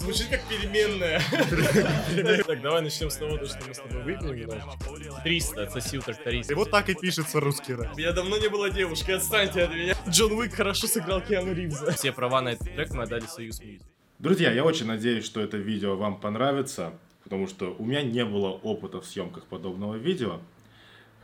Звучит как переменная. Так, давай начнем с того, что мы с тобой выпьем немножечко. 300, отсоси тракторист. И вот так и пишется русский рэп. Меня давно не было девушки, отстаньте от меня. Джон Уик хорошо сыграл Киану Ривза. Все права на этот трек мы отдали Союз Music. Друзья, я очень надеюсь, что это видео вам понравится, потому что у меня не было опыта в съемках подобного видео.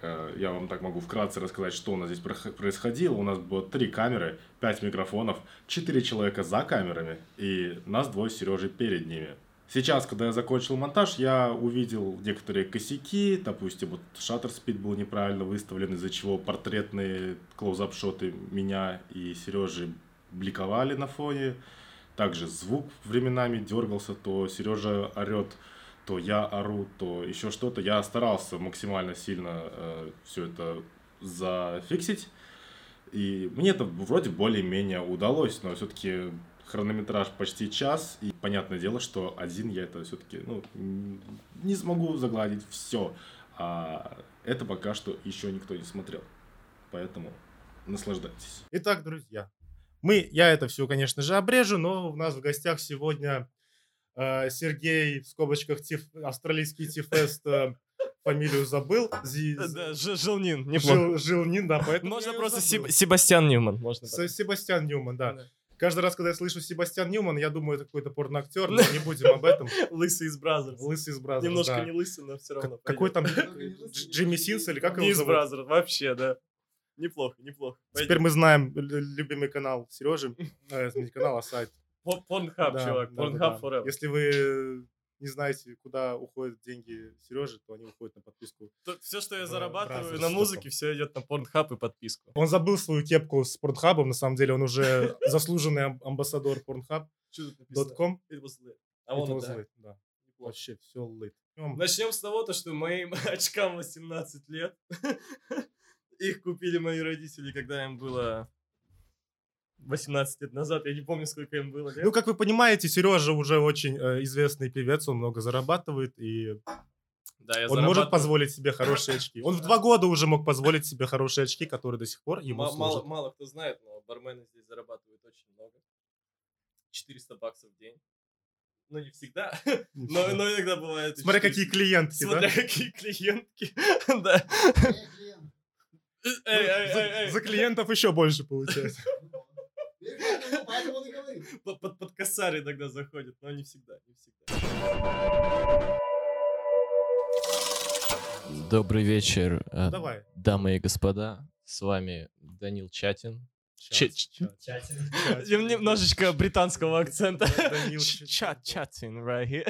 Э, Я вам так могу вкратце рассказать, что у нас здесь происходило. У нас было три камеры, пять микрофонов, четыре человека за камерами и нас двое с Сережей перед ними. Сейчас, когда я закончил монтаж, я увидел некоторые косяки, допустим, вот шаттер спид был неправильно выставлен, из-за чего портретные клоузап-шоты меня и Сережи бликовали на фоне. Также звук временами дергался, то Сережа орет, то я ору, то еще что-то. Я старался максимально сильно все это зафиксить. И мне это вроде более-менее удалось, но все-таки хронометраж почти час. И понятное дело, что один я это все-таки ну, не смогу загладить все. А это пока что еще никто не смотрел. Поэтому наслаждайтесь. Итак, друзья, мы, я это все, конечно же, обрежу, но у нас в гостях сегодня э, Сергей, в скобочках, тиф, австралийский тифест, э, фамилию забыл. Зи- Да, Жилнин. Жил, Жилнин, да, поэтому Можно просто. Себ- Себастьян Ньюман. Можно С- Себастьян Ньюман, да. Да. Каждый раз, когда я слышу Себастьян Ньюман, я думаю, это какой-то порноактер, но не будем об этом. Лысый из Brazzers. Лысый из Brazzers, Немножко да. не лысый, но все равно. Как- Какой там Дж- Джимми Синс или как его из зовут? Brazzers, вообще, да. Неплохо, неплохо. Теперь мы знаем любимый канал Сережи. Э, Не канал, а сайт. Pornhub, Да, чувак. да, да, Pornhub да. forever. Если вы не знаете, куда уходят деньги Сережи, то они уходят на подписку. Все, что я зарабатываю на музыке, все идет на Порнхаб и подписку. Он забыл свою кепку с Порнхабом, на самом деле он уже заслуженный ам- амбассадор? It lit. А It was это, да. да. Вообще все лыт. Ем. Начнем с того, то, что моим очкам 18 лет. Их купили мои родители, когда им было 18 лет назад. Я не помню, сколько им было лет. Ну, как вы понимаете, Сережа уже очень э, известный певец, он много зарабатывает, и да, я он может позволить себе хорошие очки. Он в два года уже мог позволить себе хорошие очки, которые до сих пор ему мало, служат. мало кто знает, но бармены здесь зарабатывают очень много. 400 баксов в день. Ну, не всегда, но, но иногда бывает. Смотря 400. какие клиентки, да? Смотря какие клиентки. Да. Эй, эй, эй, эй. За клиентов еще больше получается. Поэтому он и говорит. Под, под, под косарь иногда заходит, но не всегда, не всегда. Добрый вечер, э, Давай. дамы и господа. С вами Данил Чатин. Че- Щас. Нем- Немножечко британского акцента. Данил Чатин. Чат, Чатин, right here.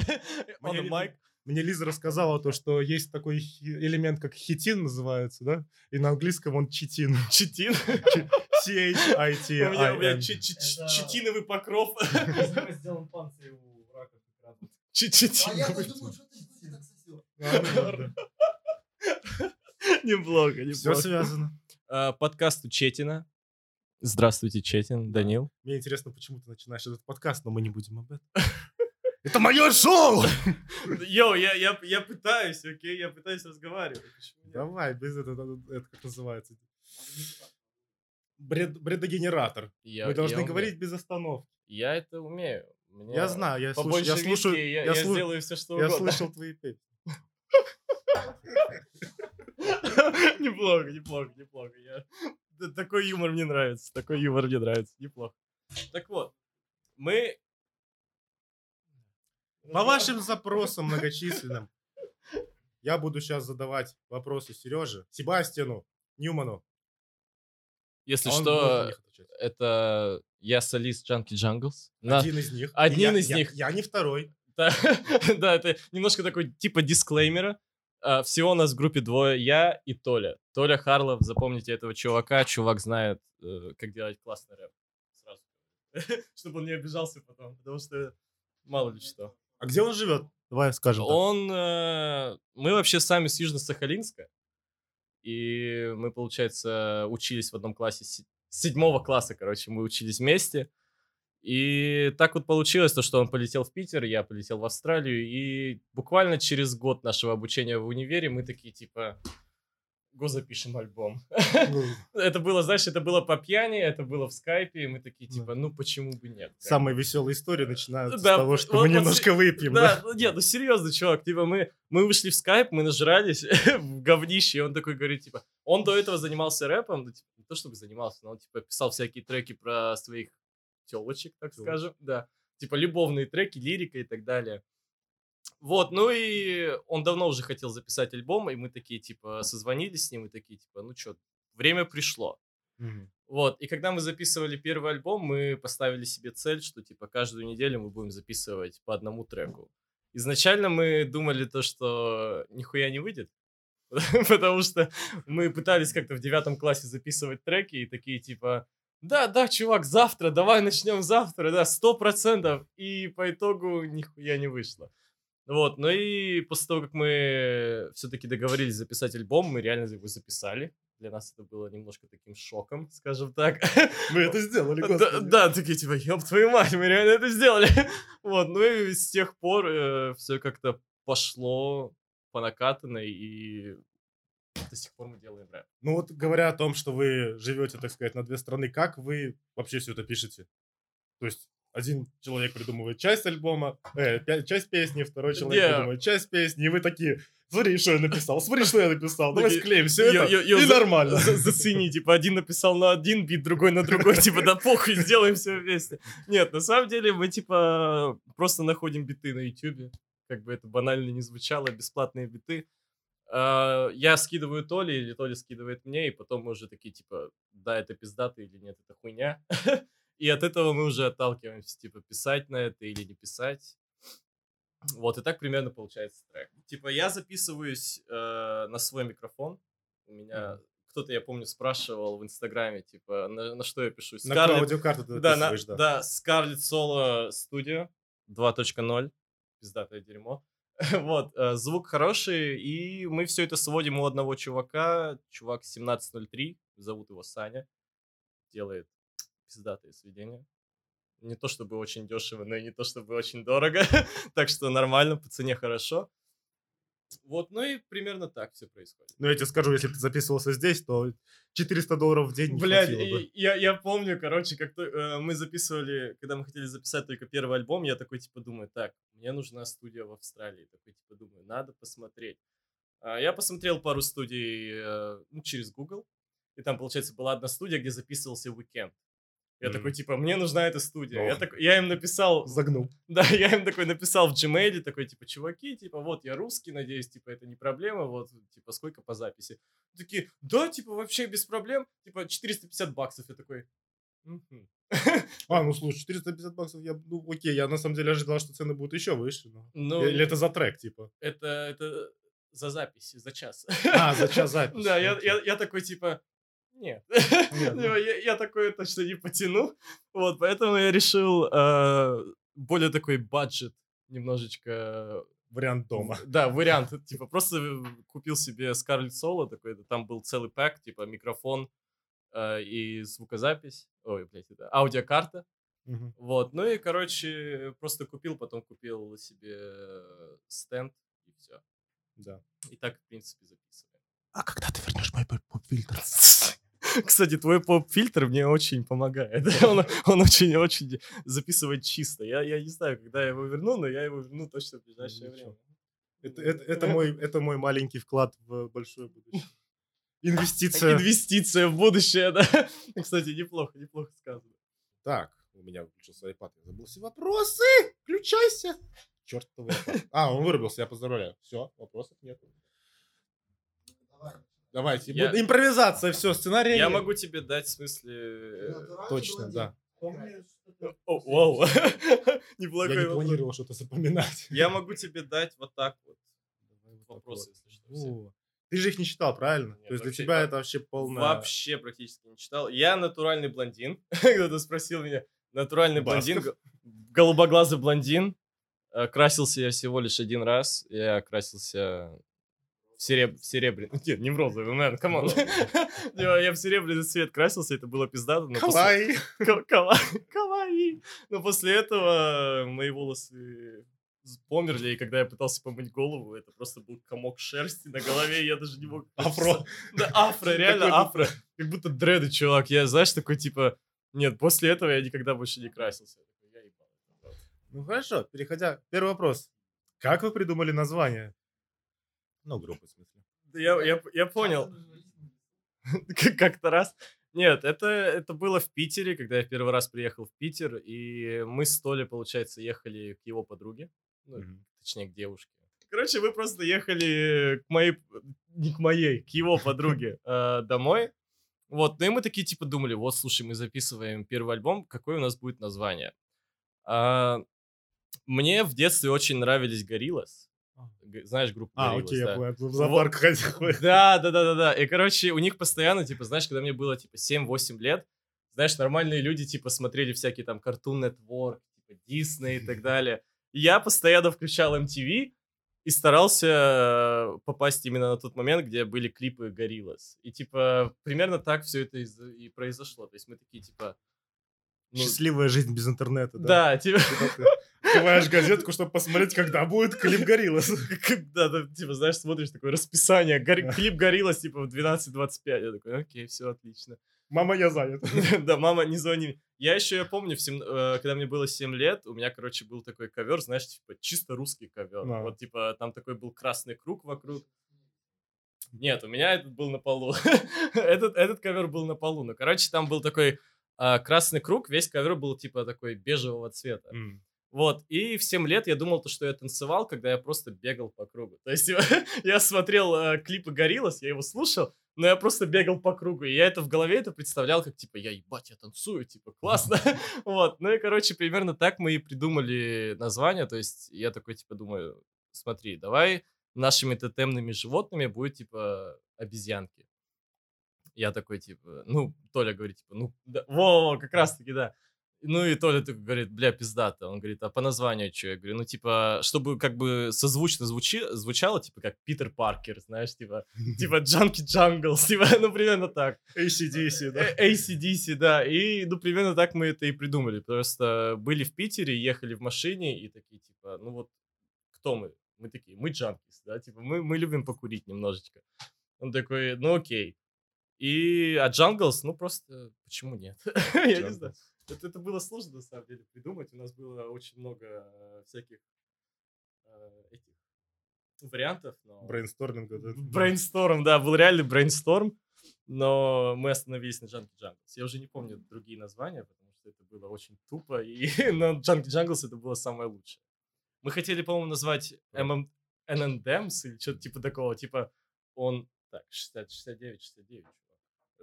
On Мне, the mic. мне Лиза рассказала то, что есть такой элемент, как хитин называется, да? И на английском он читин. Читин. У C-H-I-T-I-N. меня, у меня чи- чи- чи- читиновый покров. сделан панцирь у раков А я Читиновый. вот думаю, что ты не так сосёшь. Неплохо, Все неплохо. связано. А, Подкаст у Четина. Здравствуйте, Четин, Данил. Мне интересно, почему ты начинаешь этот подкаст, но мы не будем об этом. Это мое шоу! Йоу, я, я, я пытаюсь, окей, я пытаюсь разговаривать. Давай, без этого, это как называется? Бред, бредогенератор. Я- Мы должны я умею. говорить без остановки. Я это умею. Мне Я знаю, я, слуш- побольше я слушаю, виски, я, я я слу- сделаю все, что я угодно. слышал твои песни. неплохо, неплохо, неплохо. Я... Такой юмор мне нравится, такой юмор мне нравится, неплохо. Так вот, мы... По вашим запросам многочисленным, я буду сейчас задавать вопросы Сереже, Себастьяну, Ньюману. Если а что, это я солист Jungles. На- Один из них. Один Я- из я- них. Я не второй. Да, да, это немножко такой типа дисклеймера. А, Всего у нас в группе двое, я и Толя. Толя Харлов, запомните этого чувака, чувак знает, э, как делать классный рэп. Сразу. Чтобы он не обижался потом, потому что мало ли что. А где он живет? Давай скажем. Он... э, Мы вообще сами с Южно-Сахалинска. И мы, получается, учились в одном классе. с седьмого класса, короче, мы учились вместе. И так вот получилось, то, что он полетел в Питер, я полетел в Австралию. И буквально через год нашего обучения в универе мы такие, типа... го запишем альбом. Это было, знаешь, это было по пьяни, это было в скайпе, и мы такие, типа, ну почему бы нет? Самые веселые истории начинаются с того, что мы немножко выпьем. Да, ну нет, ну серьезно, чувак, типа мы, мы вышли в скайп, мы нажрались в говнище, и он такой говорит, типа, он до этого занимался рэпом, ну, типа, не то чтобы занимался, но он, типа, писал всякие треки про своих телочек, так скажем, да, типа, любовные треки, лирика и так далее. Вот, ну и он давно уже хотел записать альбом, и мы такие, типа, созвонились с ним, и такие, типа, ну что, время пришло. Мгм. Вот, и когда мы записывали первый альбом, мы поставили себе цель, что, типа, каждую неделю мы будем записывать по одному треку. Изначально мы думали то, что нихуя не выйдет, потому что мы пытались как-то в девятом классе записывать треки и такие, типа, да, да, чувак, завтра, давай начнем завтра, да, сто процентов, и по итогу нихуя не вышло. Вот, ну и после того, как мы все-таки договорились записать альбом, мы реально его записали. Для нас это было немножко таким шоком, скажем так. Мы это сделали, господи. да, такие типа, ёб твою мать, мы реально это сделали. Вот, ну и с тех пор все как-то пошло по накатанной, и до сих пор мы делаем рэп. Ну вот говоря о том, что вы живете, так сказать, на две страны, как вы вообще все это пишете? То есть один человек придумывает часть альбома, э, часть песни, второй человек Не. придумывает часть песни, и вы такие, смотри, что я написал, смотри, что я написал, давай склеим все это, и нормально. за- Зацени, типа, один написал на один бит, другой на другой, типа, да похуй, сделаем все вместе. Нет, на самом деле мы, типа, просто находим биты на ютюбе, как бы это банально не звучало, бесплатные биты. А, Я скидываю Толе, или Толя скидывает мне, и потом мы уже такие, типа, да, это пиздато или нет, это хуйня. И от этого мы уже отталкиваемся, типа, писать на это или не писать. Вот, и так примерно получается трек. Типа, я записываюсь э, на свой микрофон. У меня кто-то, я помню, спрашивал в Инстаграме, типа, на, на что я пишу. На какую аудиокарту ты да, на, да. да, Scarlett Solo Studio 2.0. Пиздатое дерьмо. вот, э, звук хороший, и мы все это сводим у одного чувака. Чувак 1703, зовут его Саня. Делает пиздатые сведения. Не то чтобы очень дешево, но и не то чтобы очень дорого. так что нормально, по цене хорошо. Вот, ну и примерно так все происходит. Ну, я тебе скажу, если бы ты записывался здесь, то 400 долларов в день не Блядь, хватило бы. я, я помню, короче, как то, э, мы записывали, когда мы хотели записать только первый альбом, я такой, типа, думаю, так, мне нужна студия в Австралии. Такой, типа, думаю, надо посмотреть. А, я посмотрел пару студий э, ну, через Google, и там, получается, была одна студия, где записывался Weekend. Я Мгм. такой, типа, мне нужна эта студия. Я, так, я им написал, Загнул. да, я им такой написал в Gmail, такой, типа, чуваки, типа, вот я русский, надеюсь, типа, это не проблема, вот, типа, сколько по записи? Такие, да, типа, вообще без проблем, типа, 450 баксов. Я такой, «Мгм». А, ну слушай, 450 баксов, я, ну окей, я на самом деле ожидал, что цены будут еще выше. но- Ну, Или это за трек, типа? это, это за запись, за час. А, за час записи. Да, я, я, я такой, типа, нет. Нет, ну. Типа, я, я такое точно не потяну. Вот, поэтому я решил э, более такой баджет немножечко Вариант дома. Да, вариант. Типа, просто э, купил себе Scarlett Solo, такой, там был целый пак, типа, микрофон э, и звукозапись. Ой, блядь, это аудиокарта. Мгм. Вот, ну и, короче, просто купил, потом купил себе э, стенд, и все. Да. И так, в принципе, записываем. А когда ты вернешь мой поп-фильтр? Кстати, твой поп-фильтр мне очень помогает. Он, очень-очень записывает чисто. Я, я не знаю, когда я его верну, но я его верну точно в ближайшее время. Это, это, это мой, это мой маленький вклад в большое будущее. Инвестиция. Инвестиция в будущее, да. Кстати, неплохо, неплохо сказано. Так, у меня выключился iPad. Я забыл все вопросы. Включайся. IPad. А, он вырубился, я поздравляю. Все, вопросов нет. Давай. Давайте. Я- Импровизация, все, сценарий. Я могу тебе дать, в смысле... э, точно, да. Вау. Я не планировал что-то запоминать. Я могу тебе дать вот так вот. Вопросы, если что. Ты же их не читал, правильно? Нет, То есть для тебя это вообще полная... Вообще практически не читал. Я натуральный блондин. Кто-то спросил меня. Натуральный блондин. Голубоглазый блондин. Э, Красился я всего лишь один раз. Я красился в, сереб... в серебряный... Нет, не в розовый, man, come on. Я в серебряный цвет красился, это было пиздато. но после- Кавай. Ка- кава- Кавай. Но после этого мои волосы померли, и когда я пытался помыть голову, это просто был комок шерсти на голове, я даже не мог... Афро. Да, афро, реально афро. Как будто дреды, чувак. Я, знаешь, такой, типа... Нет, после этого я никогда больше не красился. Ну хорошо, переходя. Первый вопрос. Как вы придумали название? Ну, группы, в смысле. Да Я, я, я понял. Как- Как-то раз. Нет, это, это было в Питере, когда я в первый раз приехал в Питер, и мы с Толей, получается, ехали к его подруге, ну, Мгм. точнее, к девушке. Короче, мы просто ехали к моей, не к моей, к его подруге э, домой. Вот, ну и мы такие, типа, думали, вот, слушай, мы записываем первый альбом, какое у нас будет название? А, мне в детстве очень нравились Гориллас. Знаешь группу А, окей, я да? понял. В зоопарк ходил. Да, да, да, да, да. И, короче, у них постоянно, типа, знаешь, когда мне было, типа, 7-8 лет, знаешь, нормальные люди, типа, смотрели всякие там Cartoon Network, типа, Disney и так далее. И я постоянно включал MTV и старался э, попасть именно на тот момент, где были клипы Gorillaz. И, типа, примерно так все это и произошло. То есть мы такие, типа... ну, Счастливая жизнь без интернета, да? да, типа... Открываешь газетку, чтобы посмотреть, когда будет клип Гориллас. Да, типа, знаешь, смотришь такое расписание, клип Гориллас, типа, в 12.25. Я такой, окей, все отлично. Мама, я занят. Да, мама, не звони. Я еще, я помню, в сем- э, когда мне было 7 лет, у меня, короче, был такой ковер, знаешь, типа, чисто русский ковер. Да. Вот, типа, там такой был красный круг вокруг. Нет, у меня этот был на полу. этот, этот ковер был на полу. Ну, короче, там был такой а, красный круг, весь ковер был, типа, такой бежевого цвета. М. Вот, и в 7 лет я думал, то, что я танцевал, когда я просто бегал по кругу. То есть я смотрел э, клипы Гориллас, я его слушал, но я просто бегал по кругу. И я это в голове это представлял, как типа, я ебать, я танцую, типа, классно. Вот, ну и, короче, примерно так мы и придумали название. То есть я такой, типа, думаю, смотри, давай нашими тотемными животными будет, типа, обезьянки. Я такой, типа, ну, Толя говорит, типа, ну, да, во, как раз-таки, да. Ну и Толя такой говорит, бля, пиздато. Он говорит, а по названию что? Я говорю, ну типа, чтобы как бы созвучно звучи, звучало, типа как Питер Паркер, знаешь, типа, типа Junkie Jungles, типа, ну примерно так. ACDC, да? Э, ACDC, да. И, ну, примерно так мы это и придумали. Просто были в Питере, ехали в машине и такие, типа, ну вот, кто мы? Мы такие, мы junkies, да, типа, мы, мы любим покурить немножечко. Он такой, ну окей. И, а jungles, ну просто, почему нет? Я не знаю. Это, это было сложно, на самом деле, придумать. У нас было очень много э, всяких э, этих вариантов, но... Брейнсторминга, да? Брейнсторм, да, был реальный брейнсторм, но мы остановились на Junkie Jungles. Я уже не помню другие названия, потому что это было очень тупо, и на Junkie Jungles это было самое лучшее. Мы хотели, по-моему, назвать MM NNDMs или что-то типа такого, типа он... Так, 60, 69, 69.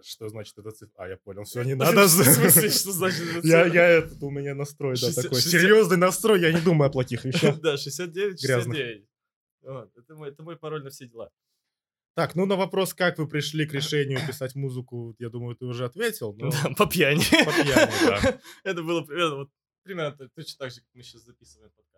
Что значит эта цифра? А, я понял, все, не В надо. смысле, что значит эта Я, цифра? я этот, у меня настрой, да, такой. Серьезный настрой, я не думаю о плохих вещах. Да, 69, Грязных. 69. Вот, это, мой, это мой пароль на все дела. Так, ну на вопрос, как вы пришли к решению писать музыку, я думаю, ты уже ответил. но Да, по пьяни. по пьяни, да. Это было примерно, вот, примерно точно так же, как мы сейчас записываем подкаст.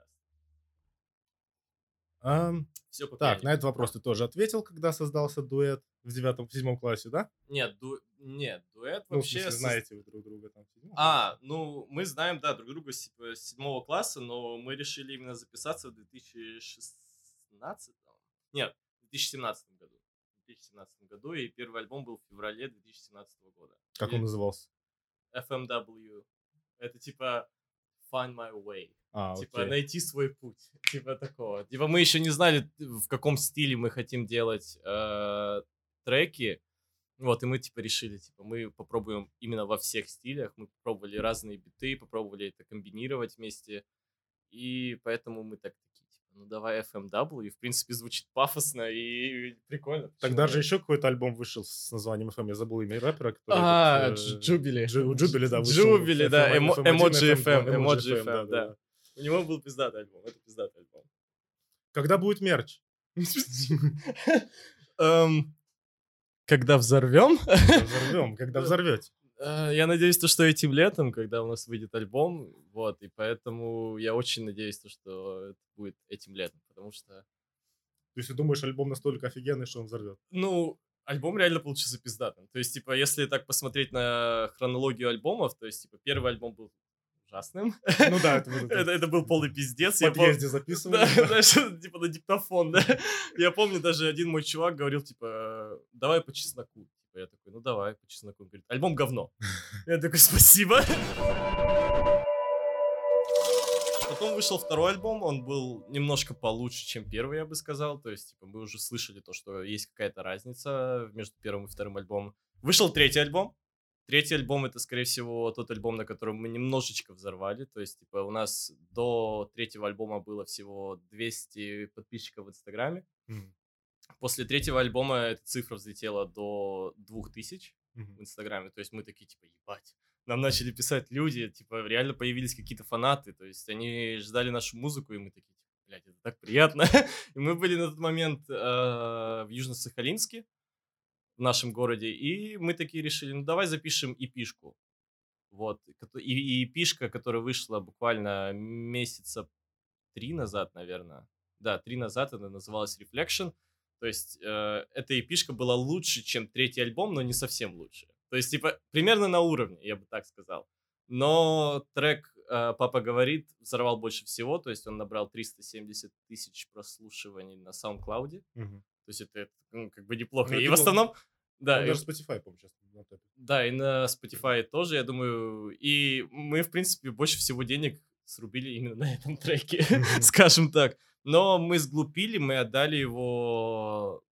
Ам, Все по Так, пьяни. на этот вопрос ты тоже ответил, когда создался дуэт в девятом, в седьмом классе, да? Нет, ду... нет, дуэт Ну, вообще... смысле, со- знаете вы друг друга там. А, ну, мы знаем, да, друг друга с типа, с седьмого класса, но мы решили именно записаться в 2016 Нет, в 2017 году. В 2017 году, и первый альбом был в феврале 2017 года. Как он И назывался? FMW. Это типа Find My Way. А, типа окей. найти свой путь, типа такого. Типа мы еще не знали, в каком стиле мы хотим делать э, треки, вот, и мы типа решили, типа мы попробуем именно во всех стилях, мы попробовали разные биты, попробовали это комбинировать вместе, и поэтому мы так ну давай FMW, и в принципе звучит пафосно и прикольно. почему Тогда же еще какой-то альбом вышел с названием FM, я забыл имя рэпера. который А, этот, Дж- Джубили. Джу- Джубили, да, вышел. Джубили, да, FM, эмо- FM1, Эмоджи FM2, FM, Эмоджи Эмоджи FM, да. У него был пиздатый альбом, это пиздатый альбом. Когда будет мерч? Эм, Когда взорвем? Взорвем, когда взорвете. Э, Я надеюсь, то, что этим летом, когда у нас выйдет альбом, вот, и поэтому я очень надеюсь, то, что это будет этим летом, потому что, То есть ты думаешь, альбом настолько офигенный, что он взорвет? ну, альбом реально получился пиздатым. То есть, типа, если так посмотреть на хронологию альбомов, то есть, типа, первый альбом был ужасным. Ну да, это Это, это это был полный пиздец. в подъезде Да, записывали. знаешь, типа на диктофон, да. Я помню, даже один мой чувак говорил, типа, давай по чесноку. Типа, я такой, ну давай по чесноку. Он говорит, альбом говно. Я такой, спасибо. Потом вышел второй альбом, он был немножко получше, чем первый, я бы сказал. То есть, типа, мы уже слышали то, что есть какая-то разница между первым и вторым альбомом. Вышел третий альбом. Третий альбом это, скорее всего, тот альбом, на котором мы немножечко взорвали. То есть, типа, у нас до третьего альбома было всего 200 подписчиков в Инстаграме. Мгм. После третьего альбома эта цифра взлетела до 2000 в Мгм. Инстаграме. То есть мы такие, типа, ебать. Нам начали писать люди, типа, реально появились какие-то фанаты. То есть они ждали нашу музыку, и мы такие, типа, блядь, это так приятно. И мы были на тот момент э, в Южно-Сахалинске, в нашем городе, и мы такие решили, ну давай запишем эпишку. Вот. И, и эпишка, которая вышла буквально месяца три назад, наверное. Да, три назад она называлась Reflection. То есть э, эта эпишка была лучше, чем третий альбом, но не совсем лучше. То есть, типа, примерно на уровне, я бы так сказал. Но трек э, «Папа говорит» взорвал больше всего, то есть он набрал 370 тысяч прослушиваний на SoundCloud. Мгм. То есть это, ну, как бы неплохо. Ну, и это, в основном... Да, Ну, и- Даже Spotify, по-моему, сейчас да, и на Spotify тоже, я думаю. И мы, в принципе, больше всего денег срубили именно на этом треке, скажем так. Но мы сглупили, мы отдали его...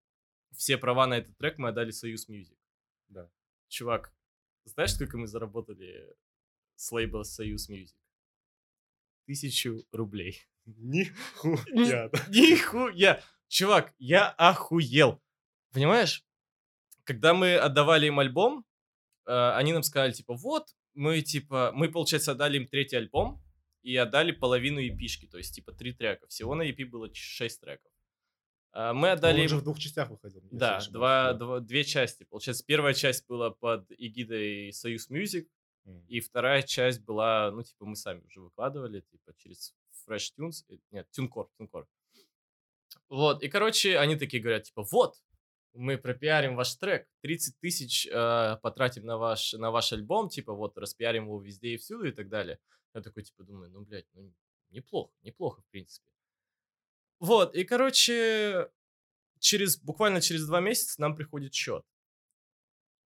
Все права на этот трек мы отдали Союз Music. Да. Чувак, знаешь, сколько мы заработали с лейбла Союз Music? Тысячу рублей. Нихуя. Нихуя! Чувак, я охуел. Понимаешь? Когда мы отдавали им альбом, э, они нам сказали, типа, вот, мы, типа, мы, получается, отдали им третий альбом и отдали половину эпишки, то есть, типа, три трека. Всего на EP было шесть треков. А, Мы отдали Он им... же в двух частях выходил. Да, два, два- две части. Получается, первая часть была под эгидой Союз Music, Мгм. и вторая часть была, ну, типа, мы сами уже выкладывали, типа, через FreshTunes, э, нет, TuneCore, TuneCore. Вот, и, короче, они такие говорят, типа, вот, мы пропиарим ваш трек, 30 тысяч э, потратим на ваш, на ваш альбом, типа, вот, распиарим его везде и всюду и так далее. Я такой, типа, думаю, ну, блядь, ну, неплохо, неплохо, в принципе. Вот, и, короче, через, буквально через два месяца нам приходит счет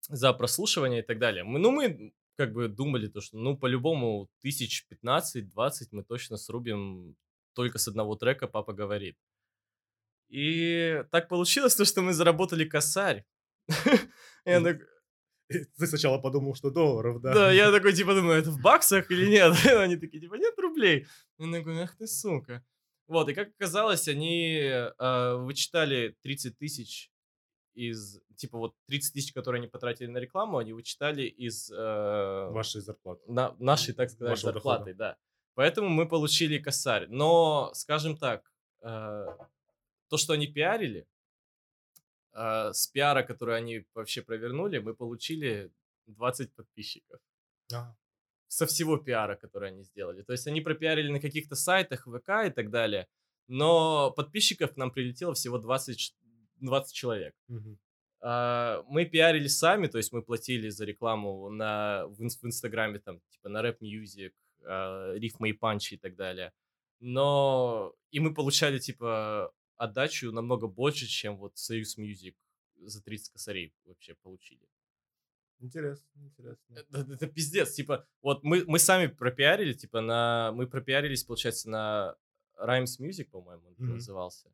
за прослушивание и так далее. Мы, ну, мы как бы думали то, что, ну, по-любому, тысяч 15-20 мы точно срубим только с одного трека «Папа говорит». И так получилось, то, что мы заработали косарь. Я так- Ты сначала подумал, что долларов, да? Да, я такой, типа, думаю, это в баксах или нет? Они такие, типа, нет рублей. Я такой, ах ты, сука. Вот, и как оказалось, они э, вычитали 30 тысяч из, типа, вот 30 тысяч, которые они потратили на рекламу, они вычитали из э, Вашей зарплаты. на, нашей, так сказать, Вашего зарплаты, да. Поэтому мы получили косарь. Но, скажем так, э, то, что они пиарили, э, с пиара, который они вообще провернули, мы получили 20 подписчиков А, со всего пиара, который они сделали. То есть они пропиарили на каких-то сайтах, ВК и так далее, но подписчиков к нам прилетело всего 20, ш- 20 человек. А, мы пиарили сами, то есть мы платили за рекламу на, в, в Инстаграме, там, типа на Rap Music, а, рифмы и панчи и так далее. Но и мы получали, типа, отдачу намного больше, чем вот Союз Music за 30 косарей вообще получили. Интересно, интересно. Это, это пиздец, типа, вот мы, мы сами пропиарили, типа, на, мы пропиарились, получается, на Rhymes Music, по-моему, он Мгм. назывался.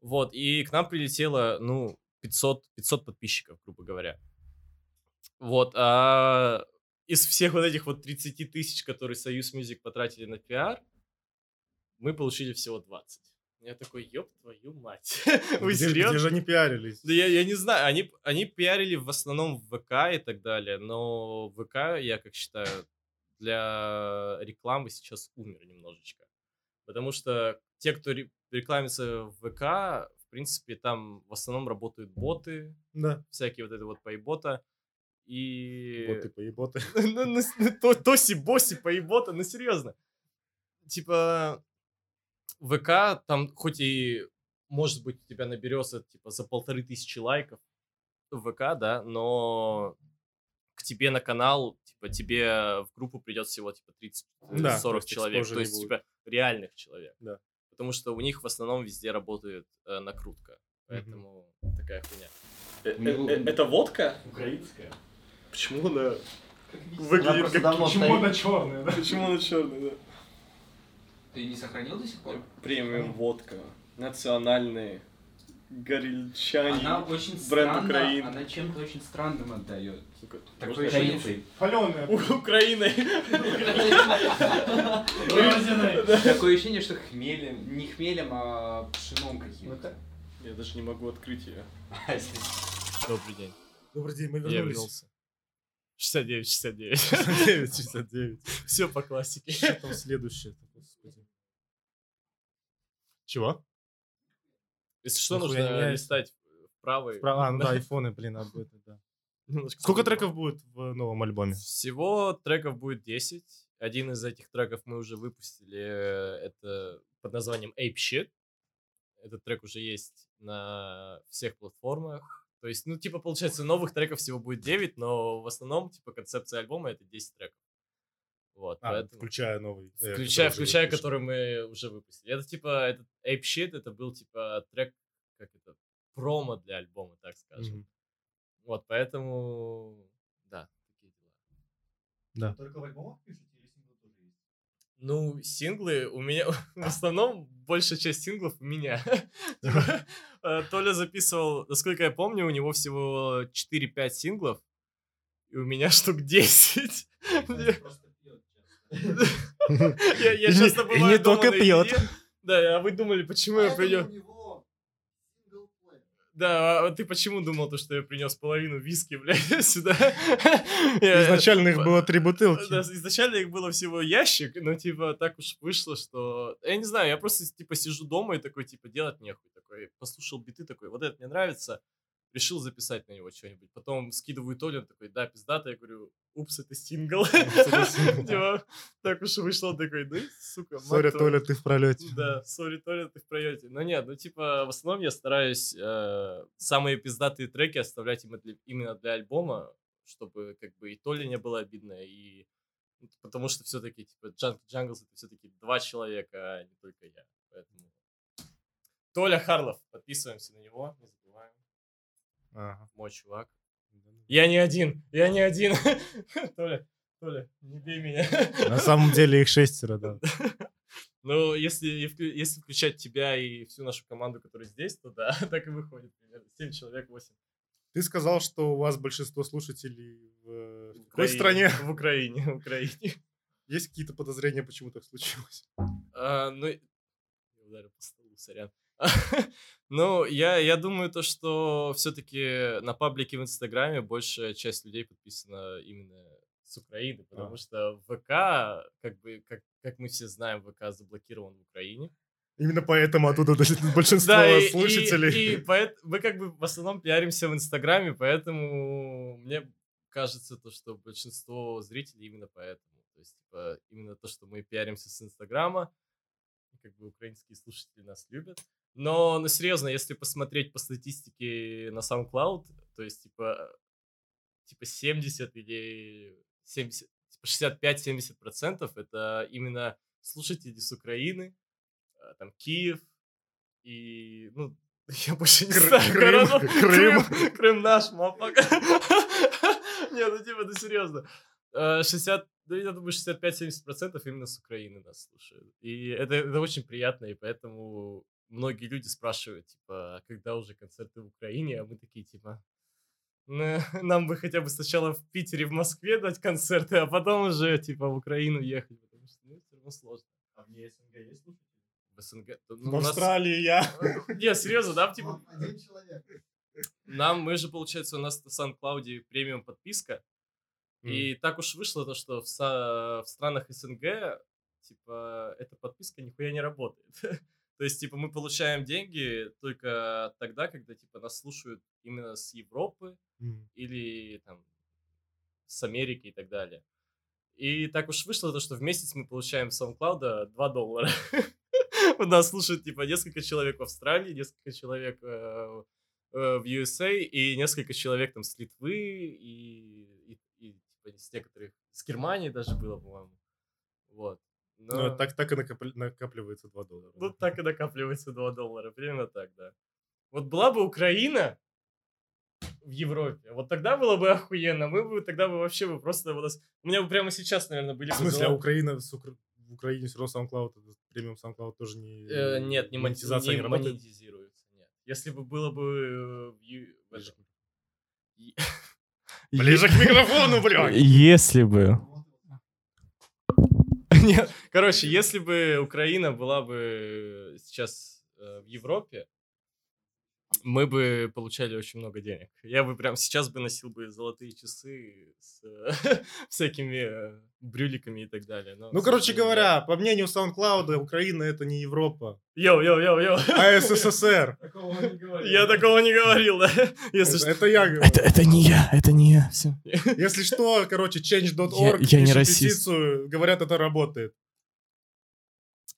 Вот, и к нам прилетело, ну, 500, 500 подписчиков, грубо говоря. Вот, а из всех вот этих вот 30 тысяч, которые Союз Music потратили на пиар, мы получили всего 20. Я такой, ёб твою мать. Вы Где- серьезно? Где же они пиарились? Да я, я не знаю, они, они пиарили в основном в ВК и так далее, но ВК, я как считаю, для рекламы сейчас умер немножечко. Потому что те, кто ре- рекламится в ВК, в принципе, там в основном работают боты, Да. всякие вот это вот поебота. И... Боты, поеботы. Ну, ну, ну, Тоси, боси, поебота, ну серьезно. Типа, ВК, там хоть и, может быть, у тебя наберется, типа, за полторы тысячи лайков в ВК, да, но к тебе на канал, типа, тебе в группу придет всего, типа, 30-40 Да, то есть человек. То есть, типа, реальных человек. Да. Потому что у них в основном везде работает э, накрутка. Поэтому такая хуйня. Ну, Это водка? Украинская. Почему она Она просто давно стоит. черная, да? Почему она черная, да? Ты не сохранил до сих пор? Премиум водка. Национальные. Горельчане. Она очень бренд странно, Украины. она чем-то очень странным отдает. Сука, ощущение, я- Паленая. Украиной. такое ощущение, что хмелем, не хмелем, а пшеном каким-то. Я даже не могу открыть ее. Добрый день. Добрый день, мы Я вернулись. вернулся. 69, 69. 69, 69. Все по классике. Что там следующее? Чего? Если что, нужно меняется. листать вправо. Про- А, ну да, айфоны, блин, об этом, да. Немножко Сколько треков будет в новом альбоме? Всего треков будет 10. Один из этих треков мы уже выпустили. э, Это под названием Ape Shit. Этот трек уже есть на всех платформах. То есть, ну, типа, получается, новых треков всего будет 9, но в основном, типа, концепция альбома это 10 треков. Вот, А, поэтому... включая новый. э, Включая, включая который мы уже выпустили. Это типа, этот Ape Shit, это был типа трек, как это, промо для альбома, так скажем. Мгм. Вот, поэтому, да, такие дела. Только в альбомах пишете или синглы тоже есть? Ну, синглы у меня, в основном, большая часть синглов у меня. Э, Толя записывал, насколько я помню, у него всего 4-5 синглов, и у меня штук 10. Он просто пьет часто. Я часто и бываю не только пьет. Да, а вы думали, почему я Поэтому принес... Да, а ты почему думал, то, что я принес половину виски, блядь, сюда? Изначально их было три бутылки. Да, изначально их было всего ящик, но, типа, так уж вышло, что... Я не знаю, я просто, типа, сижу дома и такой, типа, делать нехуй. Такой, послушал биты, такой, вот это мне нравится, решил записать на него что-нибудь. Потом скидываю Толю, он такой, да, пиздато. Я говорю, упс, это сингл. Типа, так уж вышло, он такой, да, сука, Sorry, твою». Толя, ты в пролете. Да, sorry, Толя, ты в пролете. Но нет, ну типа, в основном я стараюсь э, самые пиздатые треки оставлять именно для, альбома, чтобы как бы и Толе не было обидно, и ну, потому что все-таки, типа, Jungle Jungles это все-таки два человека, а не только я. Поэтому... Толя Харлов, подписываемся на него, не забываем. Ага. Мой чувак. Я не один, я не один. Толя, Толя, не бей меня. На самом деле их шестеро, да. Ну, если, если включать тебя и всю нашу команду, которая здесь, то да, так и выходит примерно. 7 человек, 8. Ты сказал, что у вас большинство слушателей в, э, в какой стране? В Украине, в Украине. Есть какие-то подозрения, почему так случилось? А, ну, я ударил по столу, сорян. Ну, я, я думаю, то, что все-таки на паблике в Инстаграме большая часть людей подписана именно с Украины, потому А. что ВК, как бы, как, как мы все знаем, ВК заблокирован в Украине. Именно поэтому оттуда большинство Да, и, слушателей. и, и поэт- мы как бы в основном пиаримся в Инстаграме, поэтому мне кажется то, что большинство зрителей именно поэтому. То есть, типа, именно то, что мы пиаримся с Инстаграма, и как бы украинские слушатели нас любят. Но, ну, серьезно, если посмотреть по статистике на SoundCloud, то есть, типа, типа 70 или 70, типа 65-70 процентов это именно слушатели с Украины, а, там Киев и, ну, я больше не Кры- знаю, Крым. Крым. Крым, Крым наш, мапак. Не, ну типа, ну серьезно. Э, 60, да я думаю, 65-70 процентов именно с Украины нас слушают. И это, это очень приятно, и поэтому многие люди спрашивают, типа, «А когда уже концерты в Украине, а мы такие, типа, «Ну, нам бы хотя бы сначала в Питере, в Москве дать концерты, а потом уже, типа, в Украину ехать, потому что, ну, все равно сложно. А вне СНГ есть слушатели? В СНГ... ну, В у нас- Австралии я. Не, серьезно, да, типа, Один человек. нам, мы же, получается, у нас на SoundCloud премиум подписка, и так уж вышло то, что в, са- в странах СНГ, типа, эта подписка нихуя не работает. То есть, типа, мы получаем деньги только тогда, когда, типа, нас слушают именно с Европы М. или, там, с Америки и так далее. И так уж вышло то, что в месяц мы получаем с SoundCloud 2 доллара. Нас слушают, типа, несколько человек в Австралии, несколько человек э, э, в USA и несколько человек там с Литвы и, и, и типа, с некоторых... С Германии даже было, по-моему. Вот. Ну, Но- так, так и накапливается 2 доллара. Ну, так и накапливается 2 доллара. Примерно так, да. Вот была бы Украина в Европе, вот тогда было бы охуенно. Мы бы тогда бы вообще бы просто... у нас- У меня бы прямо сейчас, наверное, были В бы смысле, а Украина, с Укра- в Украине все равно SoundCloud, этот премиум SoundCloud тоже не... Э, нет, не, монетизация не не монетизируется. Нет. Если бы было бы... э, в в Ближе к микрофону, блядь! Если бы... Нет, короче, если бы Украина была бы сейчас э, в Европе, мы бы получали очень много денег. Я бы прям сейчас бы носил бы золотые часы с всякими брюликами и так далее. но, Ну, короче сожалению, говоря, по мнению SoundCloud, Украина это не Европа. Yo, yo, yo, yo. а СССР. Такого он не говорил. Я такого не говорил, да? Это что. это я говорю. это не я, это не я. Если что, короче, change.org, Я- я не расист. петицию, говорят, это работает.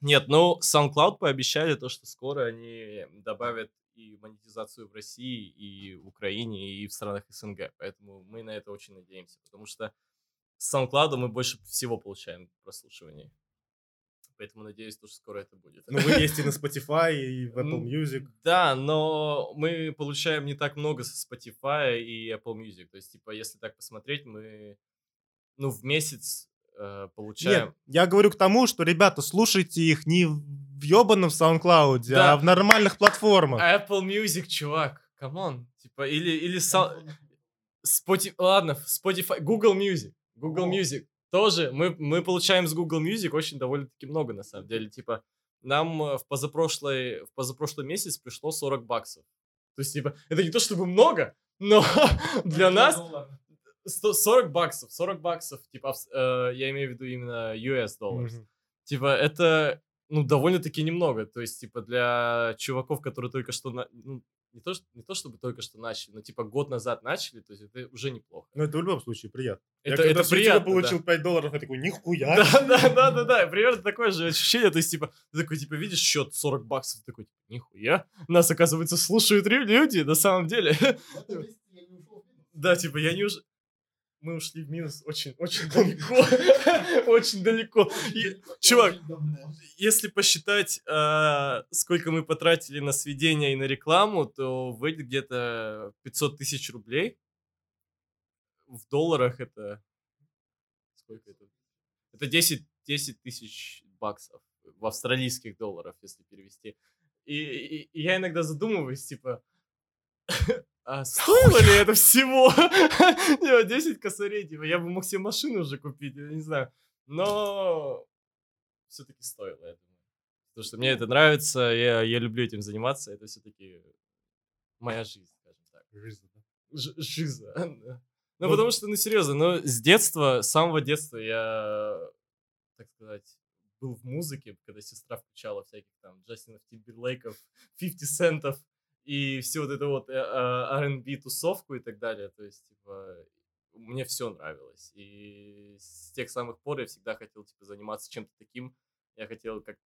Нет, ну, SoundCloud пообещали то, что скоро они добавят и монетизацию в России, и в Украине, и в странах СНГ. Поэтому мы на это очень надеемся, потому что с SoundCloud мы больше всего получаем прослушиваний. Поэтому надеюсь, то, что скоро это будет. Ну, вы есть и на Spotify, и в Apple Music. Да, но мы получаем не так много со Spotify и Apple Music. То есть, типа, если так посмотреть, мы, ну, в месяц э, получаем... Нет, я говорю к тому, что, ребята, слушайте их не в ебаном SoundCloud, Да. а в нормальных платформах. Apple Music, чувак, come on. Типа, или, или Sou- Spotify, ладно, Spotify, Google Music, Google О. Music тоже. Мы, мы получаем с Google Music очень довольно-таки много, на самом деле. Типа, нам э, в позапрошлый, в позапрошлый месяц пришло 40 баксов. То есть, типа, это не то чтобы много, но для нас 100 40 баксов, 40 баксов, типа, э, я имею в виду именно US долларов. Мгм. Типа, это, ну, довольно-таки немного. То есть, типа, для чуваков, которые только что, на- ну, не то, не то чтобы только что начали, но, типа, год назад начали, то есть, это уже неплохо. Ну, это в любом случае приятно. Это, я когда это приятно, получил да. 5 долларов, я такой, нихуя. Да, да, да, да, да, примерно такое же ощущение, то есть, типа, ты такой, типа, видишь счет 40 баксов, ты такой, типа, нихуя, нас, оказывается, слушают люди, на самом деле. Да, типа, я не уж... Мы ушли в минус очень, очень далеко. Очень далеко. Чувак, если посчитать, а, сколько мы потратили на сведения и на рекламу, то выйдет где-то 500 тысяч рублей. В долларах это... Сколько это? Это 10, 10 тысяч баксов в австралийских долларах, если перевести. И, и- и я иногда задумываюсь, типа, а стоило ли это всего? Не, 10 косарей, типа, я бы мог себе машину уже купить, я не знаю. Но все-таки стоило, я думаю. Потому что мне это нравится, я, я люблю этим заниматься, это все-таки моя жизнь, скажем так. Жизнь, да. Жиза. да. Ну, Вот. потому что, ну, серьезно, ну, с детства, с самого детства я, так сказать, был в музыке, когда сестра включала всяких там Джастинов Тимберлейков, 50 центов и все вот это вот э, э, R&B тусовку и так далее. То есть, типа, мне все нравилось. И с тех самых пор я всегда хотел, типа, заниматься чем-то таким. Я хотел как,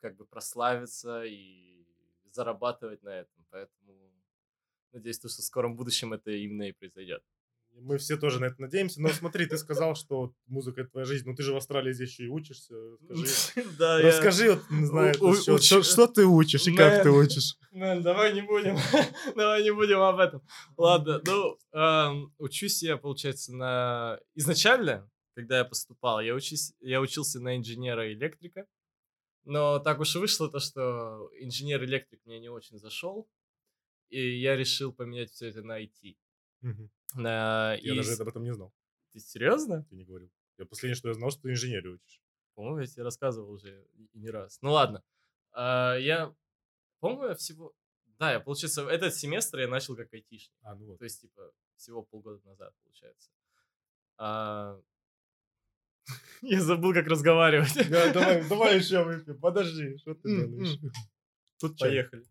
как бы прославиться и зарабатывать на этом. Поэтому надеюсь, то, что в скором будущем это именно и произойдет. Мы все тоже на это надеемся. Но смотри, ты сказал, что музыка это твоя жизнь. Но ты же в Австралии здесь еще и учишься. Скажи, Да, Расскажи, вот, не знаю, что, ты учишь и как ты учишь. Ну, давай не будем, давай не будем об этом. Ладно, ну, учусь я, получается, на... Изначально, когда я поступал, я, учился на инженера-электрика, но так уж и вышло то, что инженер-электрик мне не очень зашел, и я решил поменять все это на IT. Я и даже об этом не знал. Ты серьезно? Ты не говорил. Я последнее, что я знал, что ты инженерию учишь. По-моему, я тебе рассказывал уже не раз. Ну ладно. А, я, по-моему, я всего... Да, я, получается, этот семестр я начал как айтишник. А, ну вот. То есть, типа, всего полгода назад, получается. А, Я забыл, как разговаривать. Да, давай, давай еще выпьем. Подожди, что ты делаешь? Тут. Поехали.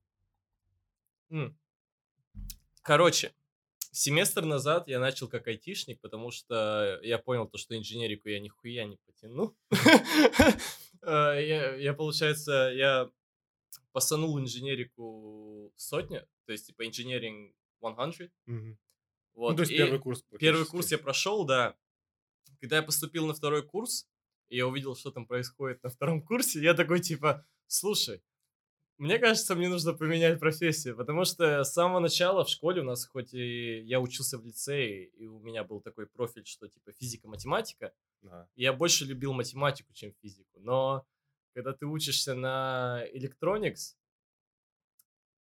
Короче, семестр назад я начал как айтишник, потому что я понял то, что инженерику я нихуя не потяну. Э, Я, получается, я посанул инженерику сотня, то есть, типа, engineering 100. Мгм. Вот, Ну, то есть первый курс. Первый курс я прошел, да. когда я поступил на второй курс, и я увидел, что там происходит на втором курсе, я такой, типа, слушай, мне кажется, мне нужно поменять профессию, потому что с самого начала в школе у нас, хоть и я учился в лицее, и у меня был такой профиль, что типа физика-математика, Да. я больше любил математику, чем физику. Но когда ты учишься на Electronics,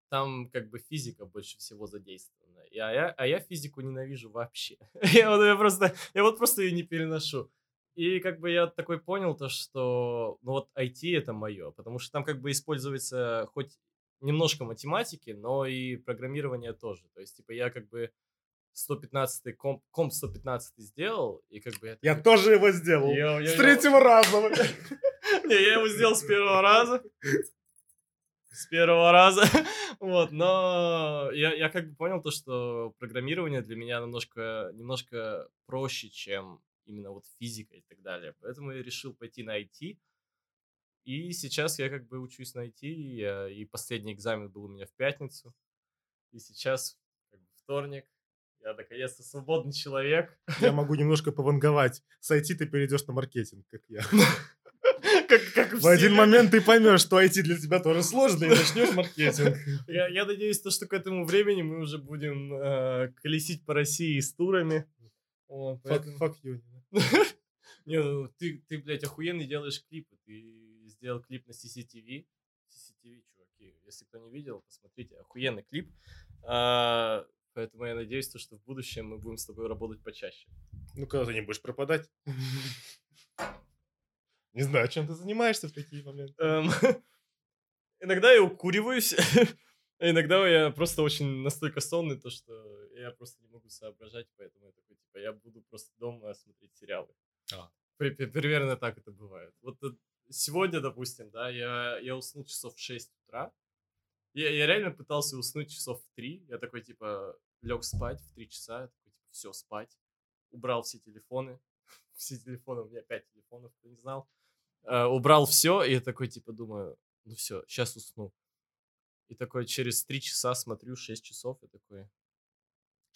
там как бы физика больше всего задействована. И, а, я, а я физику ненавижу вообще. я, вот, я, просто, я вот просто ее не переношу. И как бы я такой понял то, что ну вот IT это мое, потому что там как бы используется хоть немножко математики, но и программирование тоже. То есть типа я как бы 115 комп, comp 115 сделал, и как бы я... Я тоже его сделал. «Yo, yo, С yo». третьего раза. Не, я его сделал с первого раза. С первого раза. Вот, но я, я как бы понял то, что программирование для меня немножко, немножко проще, чем именно вот физика и так далее. Поэтому я решил пойти на IT. И сейчас я как бы учусь на IT, и, я- и последний экзамен был у меня в пятницу. И сейчас как бы вторник. Я наконец-то свободный человек. Я могу немножко пованговать. С IT ты перейдешь на маркетинг, как я. Как, как В один момент ты поймешь, что IT для тебя тоже сложно, и начнешь маркетинг. Я, я надеюсь, то, что к этому времени мы уже будем э, колесить по России с турами. Вот, Fuck, поэтому- fuck you. Не, ну, ты, ты, блядь, охуенный делаешь клипы. Ты сделал клип на CCTV. CCTV, чуваки, если кто не видел, посмотрите, охуенный клип. А, поэтому я надеюсь, то, что в будущем мы будем с тобой работать почаще. Ну, когда ты не будешь пропадать. Не знаю, чем ты занимаешься в такие моменты. Эм, Иногда я укуриваюсь, а иногда я просто очень настолько сонный, то что я просто не могу соображать, поэтому я такой, типа, я буду просто дома смотреть сериалы. А. При- при- Примерно так это бывает. Вот э, сегодня, допустим, да, я, я уснул часов в 6 утра. Я, я реально пытался уснуть часов в 3. Я такой, типа, лег спать в 3 часа. Я такой, типа, все, спать. Убрал все телефоны. Все телефоны, у меня 5 телефонов, кто не знал. Э, убрал все, и я такой, типа, думаю, ну все, сейчас усну. И такой через 3 часа смотрю, 6 часов, и такой,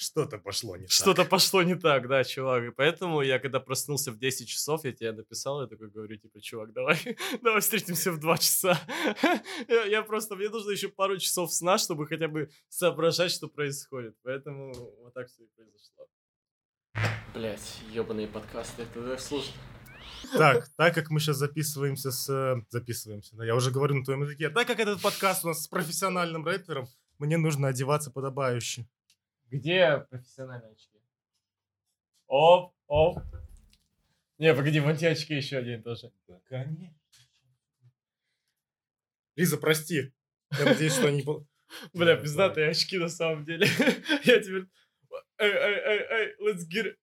Что-то пошло не так. что-то пошло не так, да, чувак. И поэтому я, когда проснулся в 10 часов, я тебе написал, я такой говорю, типа, чувак, давай, давай встретимся в 2 часа. я, я просто, мне нужно еще пару часов сна, чтобы хотя бы соображать, что происходит. Поэтому вот так все и произошло. Блять, ебаные подкасты, это сложно. Так, так как мы сейчас записываемся с... э, Записываемся, да, я уже говорю на твоем языке. Так как этот подкаст у нас с профессиональным рэпером, мне нужно одеваться подобающе. Где профессиональные очки? Оп, оп. Не, погоди, вон те очки еще один тоже. Лиза, прости. Я надеюсь, что они... Бля, Да, пиздатые очки на самом деле. Я теперь... Эй, эй, эй, эй, let's get it.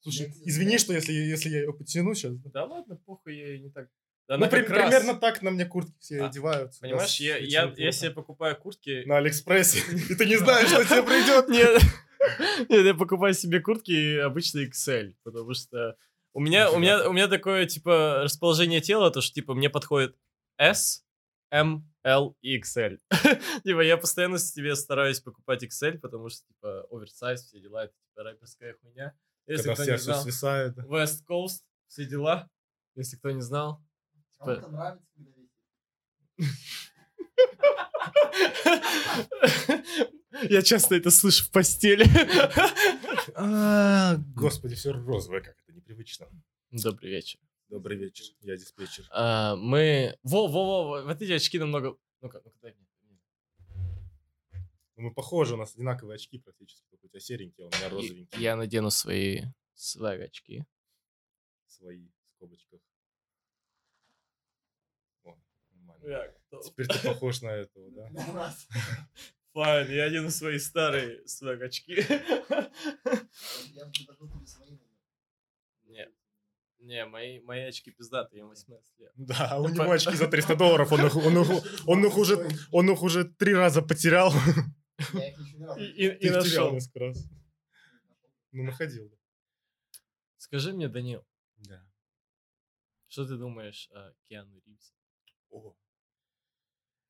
Слушай, извини, что если, если я ее потяну сейчас. Да ладно, похуй, я и не так... Да Ну, она при- раз- примерно так на мне куртки все А, одеваются. Понимаешь, я, я, я себе покупаю куртки... На Алиэкспрессе. И ты не знаешь, что тебе придет. Нет, нет, я покупаю себе куртки обычно XL, потому что у меня, у меня, у меня такое, типа, расположение тела, то, что, типа, мне подходит S, M, L и XL. типа, я постоянно себе стараюсь покупать XL, потому что, типа, оверсайз, все дела, это, типа, рэперская хуйня. Если Когда кто не знал, свисает. West Coast, все дела, если кто не знал. Кому-то нравится, когда весело. Я часто это слышу в постели. А, Господи, все розовое, как это непривычно. Добрый вечер. Добрый вечер, я диспетчер. А, мы... Во, во, во, во, вот эти очки намного... Ну-ка, ну-ка, дай мне. Ну, Мы похожи, у нас одинаковые очки практически. У тебя серенькие, а у меня розовенькие. Я надену свои свag очки. Свои в скобочках. О, нормально. Я Теперь ты похож на этого, да? Файн, я одену свои старые свag очки. Свои. наверное. Не, не, мои, мои очки пиздатые, им 18 лет. Да, а у Ну, него очки за 300 долларов, он их, он их- он их уже, он их уже три раза потерял. Я их еще ни разу И, не и, и нашел. несколько раз. Ну, находил. Скажи мне, Данил, Да. что ты думаешь о Киану Ривзе? О.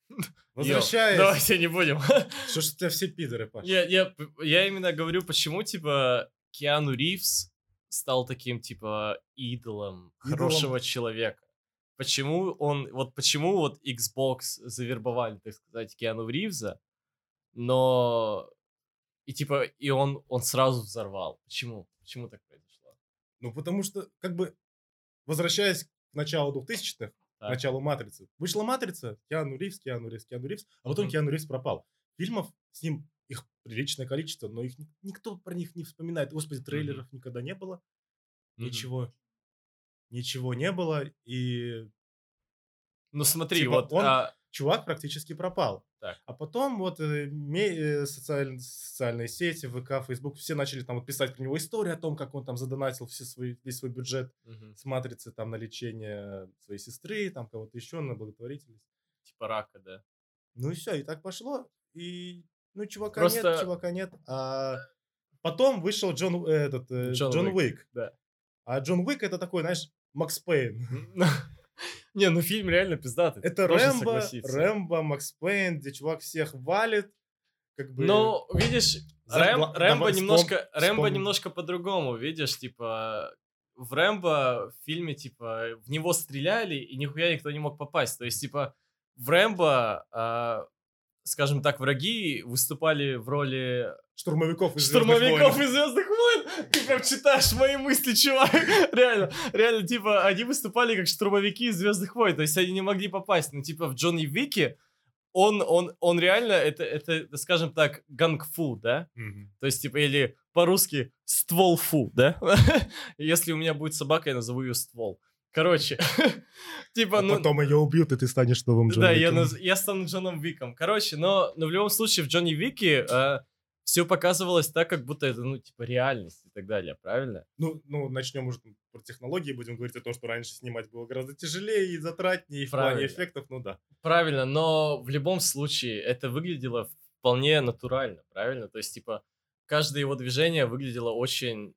Йо, Возвращаясь. Давайте не будем. Что ж тебя все пидоры, Паша? Я, я, я именно говорю, почему, типа, Киану Ривз стал таким, типа, идолом, Идолом. хорошего человека? Почему он, вот почему вот Xbox завербовали, так сказать, Киану Ривза, но и типа, и он, он сразу взорвал. Почему? Почему так произошло? Ну, потому что, как бы, возвращаясь к началу 2000-х, к Так. началу «Матрицы», вышла «Матрица», Киану Ривз, Киану Ривз, Киану Ривз, а потом Мгм. Киану Ривз пропал. Фильмов с ним, их приличное количество, но их ни- никто про них не вспоминает. Господи, трейлеров никогда не было, Мгм. ничего. Ничего не было, и Ну смотри, Типа, вот... он- а, чувак практически пропал. Так. А потом вот э, э, социаль- социальные сети, ВК, Фейсбук, все начали там вот писать про него истории о том, как он там задонатил все свой, весь свой бюджет мгм, с матрицы там на лечение своей сестры, там кого-то еще, на благотворительность. типа рака, да. Ну и все, и так пошло. И, ну, чувака Просто- нет, чувака нет. А потом вышел Джон, э, этот, э, Джон Джон, Уик, Уик. да. А Джон Уик это такой, знаешь, Макс Пейн. Не, ну фильм реально пиздатый. Это Рэмбо. Рэмбо, Макс Пейн, где чувак всех валит. Как бы... Ну, видишь, Рэм- Рэмбо немножко, Рэмбо немножко по-другому, видишь, типа в Рэмбо в фильме, типа, в него стреляли, и нихуя никто не мог попасть. То есть, типа, в Рэмбо, а, скажем так, враги выступали в роли штурмовиков из «Звездных штурмовиков войн». из Звездных войн. Ты прям читаешь мои мысли, чувак. Реально, реально, типа, они выступали как штурмовики из Звездных войн. То есть они не могли попасть. Ну, типа, в Джонни Вики он, он, он реально, это, это, скажем так, ганг-фу, да? Мгм. То есть, типа, или по-русски ствол фу, да? Если у меня будет собака, я назову ее ствол. Короче, типа, А ну... потом ее убьют, и ты станешь новым Джон Да, я, Уиком. наз- я стану Джоном Виком. Короче, но, но в любом случае в Джонни Вике все показывалось так, как будто это, ну, типа, реальность и так далее, правильно? Ну, ну, начнем уже про технологии, будем говорить о том, что раньше снимать было гораздо тяжелее и затратнее, и в плане Правильно. эффектов, ну да. Правильно, но в любом случае это выглядело вполне натурально, правильно? То есть, типа, каждое его движение выглядело очень,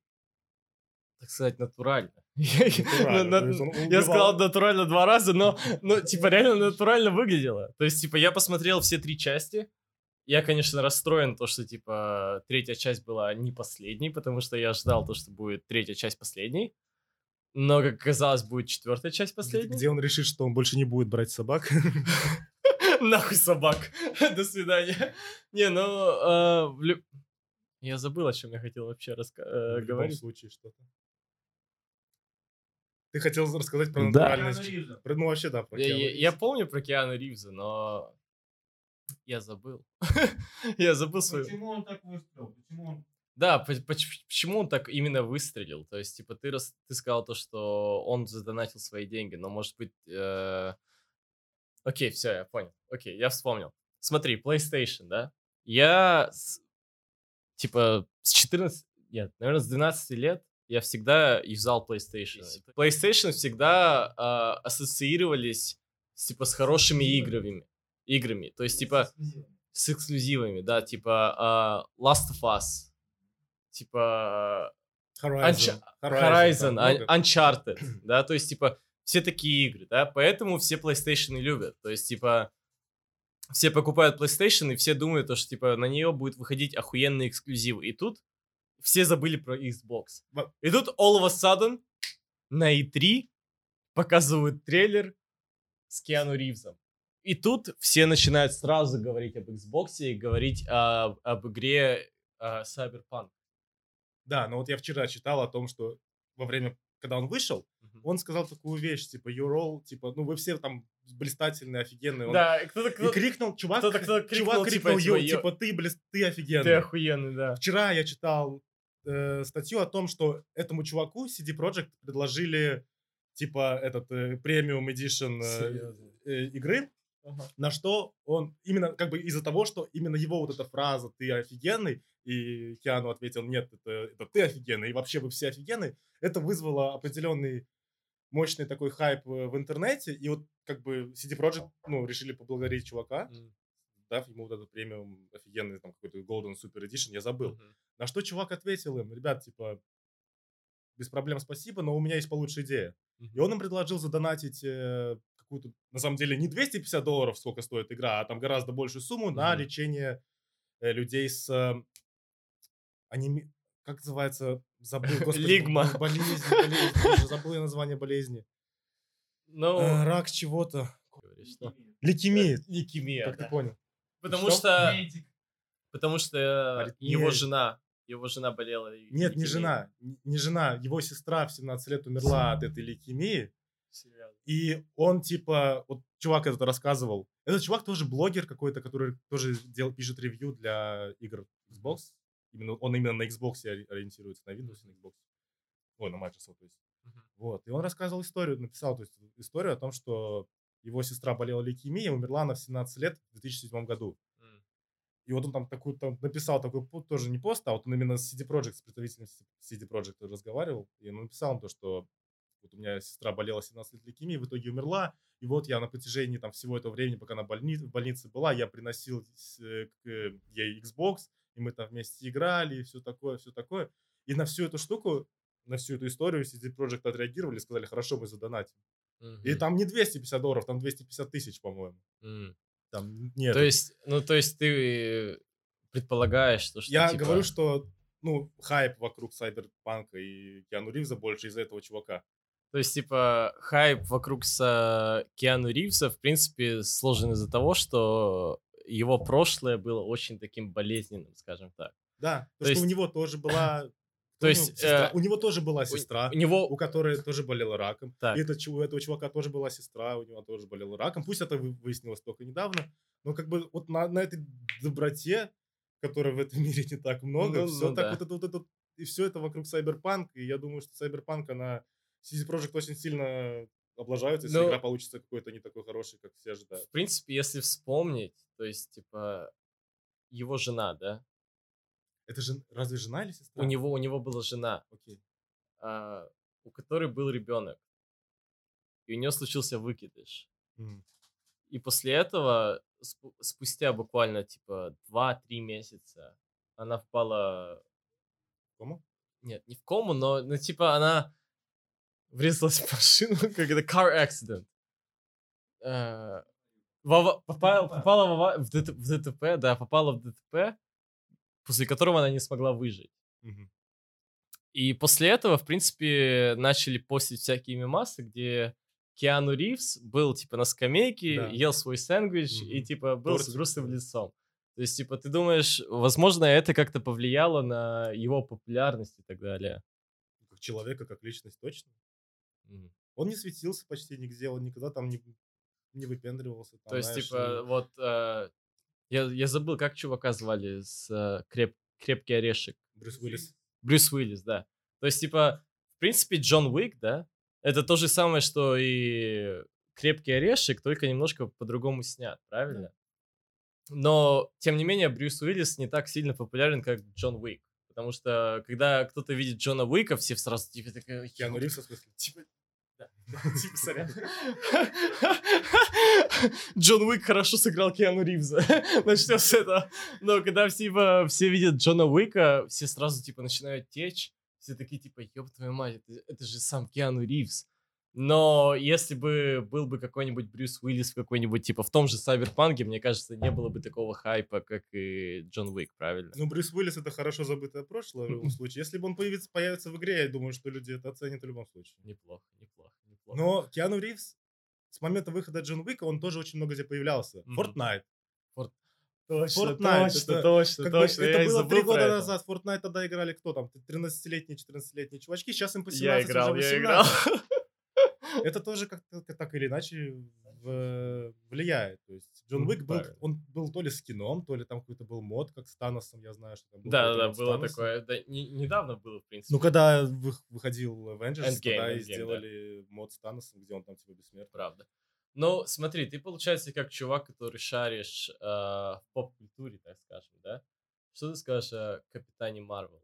так сказать, натурально. Я сказал натурально два раза, но, но, типа, реально натурально выглядело. То есть, типа, я посмотрел все три части. Я, конечно, расстроен, то, что, типа, третья часть была не последней, потому что я ждал то, что будет третья часть последней. Но, как оказалось, будет четвертая часть последней. Где он решит, что он больше не будет брать собак. Нахуй собак. До свидания. Не, ну, лю- я забыл, о чем я хотел вообще раска- э, В любом говорить. случае что-то. Ты хотел рассказать про Да. натуральность? Про- Ну, вообще, да, про Я, Киану я- я помню про Киану Ривза, но я забыл. я забыл свою... Почему он так выстрелил? Почему он... Да, по- поч- почему он так именно выстрелил? То есть, типа, ты, рас- ты сказал то, что он задонатил свои деньги, но, может быть... э, Окей, все, я понял. Окей, я вспомнил. Смотри, PlayStation, да? Я, с- типа, с 14... Нет, наверное, с 12 лет я всегда юзал PlayStation. PlayStation всегда а, ассоциировались, типа, с хорошими играми. Играми. То есть, типа, с эксклюзивами, да, типа а, Last of Us, типа Horizon. Horizon, там Un- много. Uncharted, да, то есть, типа, все такие игры, да, поэтому все PlayStation любят, то есть, типа, все покупают PlayStation, и все думают, то, что, типа, на нее будет выходить охуенные эксклюзивы, и тут все забыли про Xbox. И тут all of a sudden на E3 показывают трейлер с Киану Ривзом. И тут все начинают сразу говорить об Xbox и говорить о- об игре а, Cyberpunk. Да, но вот я вчера читал о том, что во время, когда он вышел, Мгм. он сказал такую вещь, типа, you're all, типа, ну вы все там блистательные, офигенные. Он Да, и кто-то, И крикнул, чувак, кто-то- кто-то крикнул, чувак типа, крикнул, типа, «Йо, «Йо». типа, ты, блин, ты офигенный. ты охуенный, да. Вчера я читал э, статью о том, что этому чуваку CD Projekt предложили, типа, этот э, премиум edition э, э, игры, Ага. на что он, именно как бы из-за того, что именно его вот эта фраза «ты офигенный», и Киану ответил «нет, это, это ты офигенный, и вообще вы все офигенные», это вызвало определенный мощный такой хайп э, в интернете, и вот как бы CD Projekt, ну, решили поблагодарить чувака, М, дав ему вот этот премиум офигенный, там, какой-то Golden Super Edition, я забыл. мгм. На что чувак ответил им, ребят, типа, без проблем спасибо, но у меня есть получше идея. И он им предложил задонатить э, какую-то, на самом деле, не 250 долларов, сколько стоит игра, а там гораздо большую сумму на Мгм. лечение э, людей с... э, анеми- Как называется? Забыл, господи, Лигма. Болезнь, болезнь, забыл я название болезни. Ну, Э, Рак чего-то. что? Лейкемия, Лейкемия, как да. ты понял. Потому Что? что, потому что Аритмия. его жена, его жена болела. Нет, не лейкемией. жена. н- Не жена. Его сестра в 17 лет умерла от этой лейкемии. Серьезно. И он типа, вот чувак этот рассказывал. Этот чувак тоже блогер какой-то, который тоже дел, пишет ревью для игр Xbox. Именно, он именно на Xbox ори- ориентируется, на Windows и на Xbox. Ой, на Microsoft, то есть. Мгм. Вот. И он рассказывал историю, написал то есть, историю о том, что его сестра болела лейкемией, умерла она в 17 лет в 2007 году. М. И вот он там такую там написал такой тоже не пост, а вот он именно с CD Projekt, с представителем CD Projekt разговаривал, и он написал им то, что вот у меня сестра болела 17 лет лейкемией, в итоге умерла, и вот я на протяжении там всего этого времени, пока она больни- в больнице была, я приносил э, к э, ей Xbox, и мы там вместе играли, и все такое, все такое. И на всю эту штуку, на всю эту историю CD Projekt отреагировали, сказали, хорошо, мы задонатим. И Мгм. там не 250 долларов, там 250 тысяч, по-моему. М. Там нет. То есть, ну, то есть ты предполагаешь, что, что Я типа, говорю, что ну, хайп вокруг Сайберпанка и Киану Ривза больше из-за этого чувака. То есть, типа, хайп вокруг с Киану Ривза, в принципе, сложен из-за того, что его прошлое было очень таким болезненным, скажем так. Да, То потому что у есть- него тоже была... То у есть, э, у него тоже была У- сестра, У него... у которой тоже болела раком. Так. И это, у этого чувака тоже была сестра, у него тоже болела раком. Пусть это вы- выяснилось только недавно, но как бы вот на, на этой доброте, которой в этом мире не так много, Ну, все ну так да. вот это вот это и все это вокруг Cyberpunk, и я думаю, что Cyberpunk, она CD Projekt очень сильно облажаются, если Ну, игра получится какой-то не такой хороший, как все ожидают. В принципе, если вспомнить, то есть, типа, его жена, да? Это же разве жена или сестра? У него, у него была жена, Окей. а, у которой был ребенок. И у нее случился выкидыш. М. И после этого, спу- спустя буквально, типа, 2-3 месяца, она впала... Кому? Нет, не в кому, но, ну, типа, она врезалась в машину, как это, car accident. Э, в попала, попала в, ДТП, да, попала в ДТП, после которого она не смогла выжить. И после этого, в принципе, начали постить всякие мемасы, где Киану Ривз был, типа, на скамейке, Да. ел свой сэндвич и, типа, был с грустным лицом. То есть, типа, ты думаешь, возможно, это как-то повлияло на его популярность и так далее. Как человека, как личность, точно. Он не светился почти нигде, он никогда там не, не выпендривался. там, То есть, знаешь, типа, и- вот... э, я, я забыл, как чувака звали с э, креп, «Крепкий орешек». Брюс Уиллис. Брюс Уиллис, да. То есть, типа, в принципе, Джон Уик, да, это то же самое, что и «Крепкий орешек», только немножко по-другому снят, правильно? Но, тем не менее, Брюс Уиллис не так сильно популярен, как Джон Уик. Потому что, когда кто-то видит Джона Уика, все сразу типа такая... Киану «Ёп, Ривза, в смысле? Типа, типа, сорян. Джон Уик хорошо сыграл Киану Ривза. Начнем с этого. Но когда все, типа, все видят Джона Уика, все сразу, типа, начинают течь. Все такие, типа, ёб твою мать, это, это же сам Киану Ривз. Но если бы был бы какой-нибудь Брюс Уиллис в какой-нибудь, типа, в том же Сайберпанке, мне кажется, не было бы такого хайпа, как и Джон Уик, правильно? Ну, Брюс Уиллис это хорошо забытое прошлое в любом случае. Если бы он появится, появится в игре, я думаю, что люди это оценят в любом случае. Неплохо, неплохо, неплохо. Но Киану Ривз с момента выхода Джон Уика он тоже очень много где появлялся. Мгм. Fortnite. точно, Fortnite, точно, это точно, Как бы точно. это я было три года это. назад. Fortnite тогда играли кто там? 13-летние, 14-летние чувачки. Сейчас им по 17 Я играл, уже я играл. 18. Это тоже как-то так или иначе в- влияет. То есть Джон Уик был, он был то ли с кином, то ли там какой-то был мод, как с Таносом, я знаю, что там был Да, да, было такое. Да, не- недавно было, в принципе. Ну, когда вы- выходил Avengers, Endgame, тогда и Endgame, да. сделали мод с Таносом, где он там типа бессмертный. правда. Ну, смотри, ты, получается, как чувак, который шаришь э, в поп-культуре, так скажем, да? Что ты скажешь о Капитане Марвел?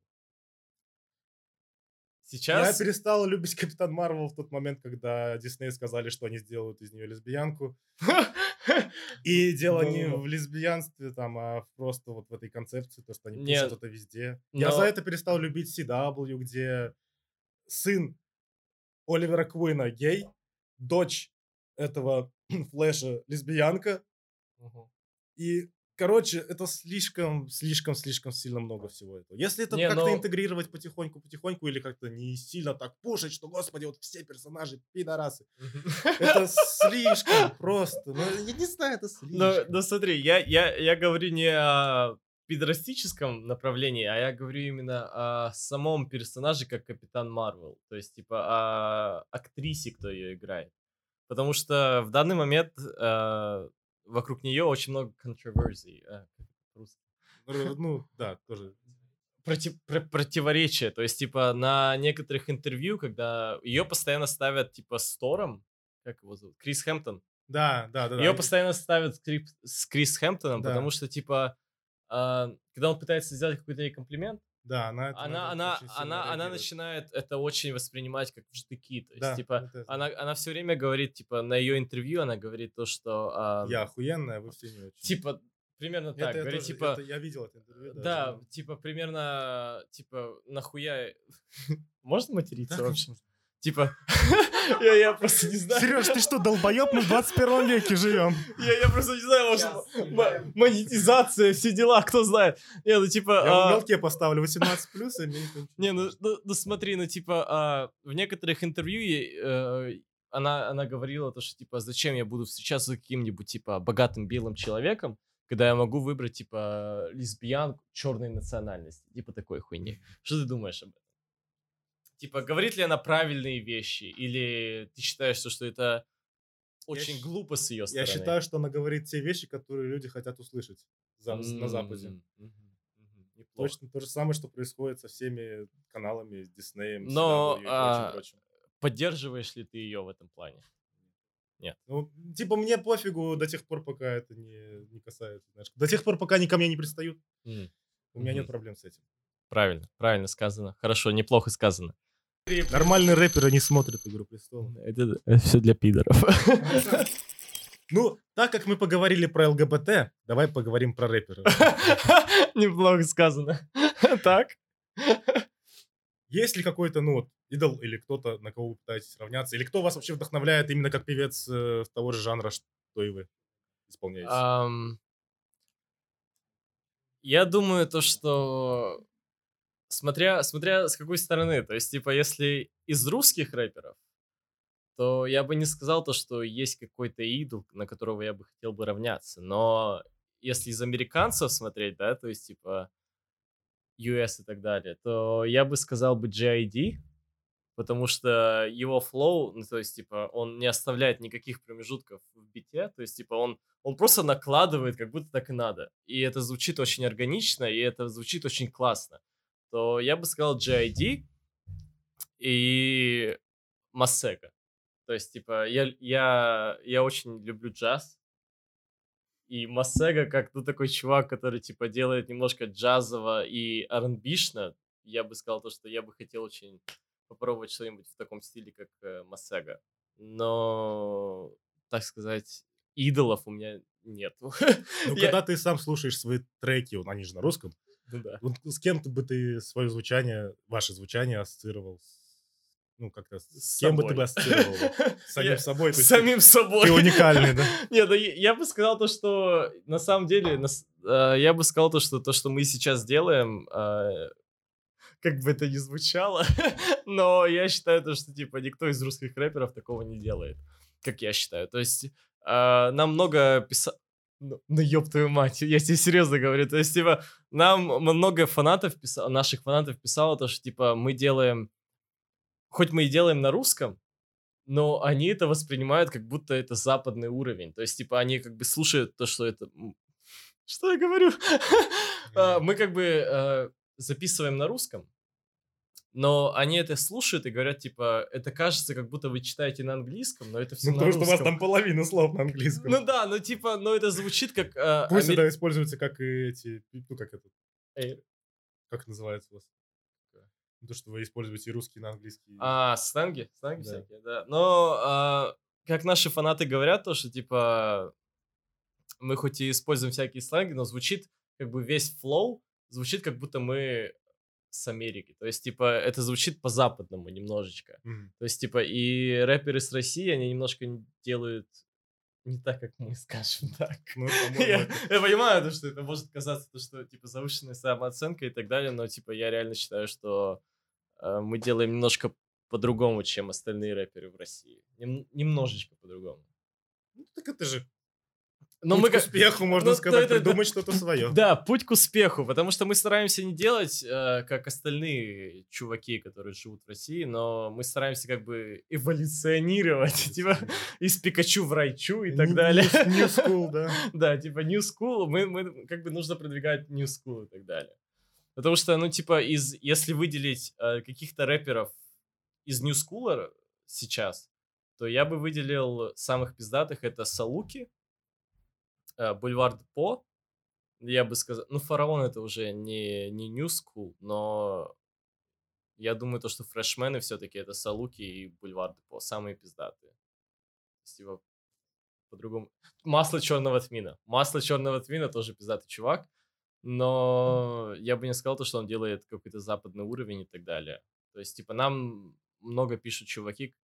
Сейчас... Я перестал любить Капитан Марвел в тот момент, когда Дисней сказали, что они сделают из нее лесбиянку. И дело не Ну. в лесбиянстве, там, а просто вот в этой концепции, то, что они пишут это везде. Я за это перестал любить CW, где сын Оливера Куина гей, дочь этого Флэша лесбиянка, и Короче, это слишком, слишком, слишком сильно много всего этого. Если это Не, как-то но- интегрировать потихоньку, потихоньку, или как-то не сильно так пушить, что, господи, вот все персонажи пидорасы. Это слишком просто. Ну, я не знаю, это Но, слишком. но смотри, я, я, я говорю не о пидорастическом направлении, а я говорю именно о самом персонаже, как Капитан Марвел. То есть, типа, о актрисе, кто ее играет. Потому что в данный момент э, вокруг нее очень много controversy. э? Р- Ну, да, тоже. Проти- про- противоречия. То есть, типа, на некоторых интервью, когда ее постоянно ставят, типа, с Тором, как его зовут? Крис Хэмптон. Да, да, да. да. Ее постоянно ставят с, Крип- с Крис Хэмптоном, Да. потому что, типа, а, когда он пытается сделать какой-то ей комплимент, Да, она... это- она, она, она, она начинает это очень воспринимать как в штыки. То есть, Да, типа, вот она, она все время говорит, типа, на ее интервью она говорит то, что... а, Я охуенная, вы все не очень. Типа, примерно Это так. я говорит, тоже- типа... это я видел это интервью. Да, что- типа, примерно, типа, нахуя... Можно материться Да, вообще? Типа, я, я просто не знаю. Сереж, ты что, долбоеб? Мы в 21 веке живем. Я, я просто не знаю, может, монетизация, все дела, кто знает. Не, ну типа... Я в а, уголке поставлю 18 плюс, Не, ну, ну, ну смотри, ну типа а, в некоторых интервью э, она, она говорила то, что типа зачем я буду встречаться с каким-нибудь типа богатым белым человеком, когда я могу выбрать типа лесбиянку черной национальности, типа такой хуйни. Что ты думаешь об этом? Типа, говорит ли она правильные вещи, или ты считаешь, что, что это очень щ- глупо с ее Я стороны? считаю, что она говорит те вещи, которые люди хотят услышать за- на Западе. Мгм, неплохо. Точно то же самое, что происходит со всеми каналами, с Диснеем, Но, и а, прочим-прочим. Поддерживаешь ли ты ее в этом плане? Ну, типа, мне пофигу до тех пор, пока это не, не касается, знаешь. До тех пор, пока они ко мне не пристают, М. у меня нет Мгм. проблем с этим. Правильно, правильно сказано. Хорошо, неплохо сказано. Нормальные рэперы не смотрят «Игру престолов». Это, все для пидоров. Ну, так как мы поговорили про ЛГБТ, давай поговорим про рэперов. Неплохо сказано. Так? Есть ли какой-то, ну, вот, идол или кто-то, на кого вы пытаетесь равняться? Или кто вас вообще вдохновляет именно как певец э, того же жанра, что и вы исполняете? Ам, Я думаю, то, что смотря, смотря с какой стороны, то есть, типа, если из русских рэперов, то я бы не сказал то, что есть какой-то идол, на которого я бы хотел бы равняться. Но если из американцев смотреть, да, то есть, типа, US и так далее, то я бы сказал бы G.I.D., потому что его флоу, ну, то есть, типа, он не оставляет никаких промежутков в бите, то есть, типа, он, он просто накладывает, как будто так и надо. И это звучит очень органично, и это звучит очень классно. То я бы сказал G.I.D. и Масега. То есть, типа, я, я, я очень люблю джаз, и Масега, как ну, такой чувак, который, типа, делает немножко джазово и R&B-шно, я бы сказал то, что я бы хотел очень попробовать что-нибудь в таком стиле, как э, Масега. Но, так сказать, идолов у меня нет. Ну, Я- когда ты сам слушаешь свои треки, они же на русском, Ну да. вот с кем ты бы ты свое звучание, ваше звучание ассоциировал? с- Ну, как-то с С кем бы ты собой. бы ассоциировал? С самим Я- собой? С самим собой. Ты уникальный, да? Не, ну я, бы сказал то, что на самом деле, на э, я бы сказал то, что то, что мы сейчас делаем, э, как бы это ни звучало, но я считаю то, что типа никто из русских рэперов такого не делает, как я считаю. То есть э, нам много писали... Ну, ну ёб твою мать, я тебе серьезно говорю. То есть, типа, нам много фанатов, писало, наших фанатов писало то, что, типа, мы делаем... Хоть мы и делаем на русском, но они это воспринимают, как будто это западный уровень. То есть, типа, они как бы слушают то, что это... Что я говорю? А, Мы как бы э, записываем на русском, но они это слушают и говорят, типа, это кажется, как будто вы читаете на английском, но это все Ну, на потому что у вас русском. там половина слов на английском. Ну да, ну типа, ну это звучит как... э, Пусть амер- это используется как и эти, ну, как это, Э, как называется у вас? То, что вы используете и русский на английский. А, сленги? Сленги Да. всякие, да. Но, а, как наши фанаты говорят, то, что, типа, мы хоть и используем всякие сленги, но звучит, как бы, весь флоу звучит, как будто мы с Америки. То есть, типа, это звучит по-западному немножечко. Мгм. То есть, типа, и рэперы с России, они немножко делают не так, как мы скажем так. Ну, Я, это- я понимаю, то, что это может казаться, то, что типа завышенная самооценка и так далее, но типа я реально считаю, что э, мы делаем немножко по-другому, чем остальные рэперы в России. Нем- немножечко по-другому. Ну, так это же Но путь мы к успеху, можно ну, сказать, это- придумать что-то свое. Да, путь к успеху, потому что мы стараемся не делать, э, как остальные чуваки, которые живут в России, но мы стараемся как бы эволюционировать, типа из Пикачу в Райчу и так далее. New, new school, да. Да, типа New School, мы, мы как бы нужно продвигать New School и так далее. Потому что, ну, типа, из, если выделить э, каких-то рэперов из New School сейчас, то я бы выделил самых пиздатых. Это Салуки, э, Бульвар По, я бы сказал, ну, Фараон это уже не, не New School, но я думаю, то, что фрешмены все-таки это Салуки и Бульвар По, самые пиздатые. Типа, по-другому. Масло черного тмина. Масло черного тмина тоже пиздатый чувак. Но я бы не сказал то, что он делает какой-то западный уровень и так далее. То есть, типа, нам много пишут чуваки,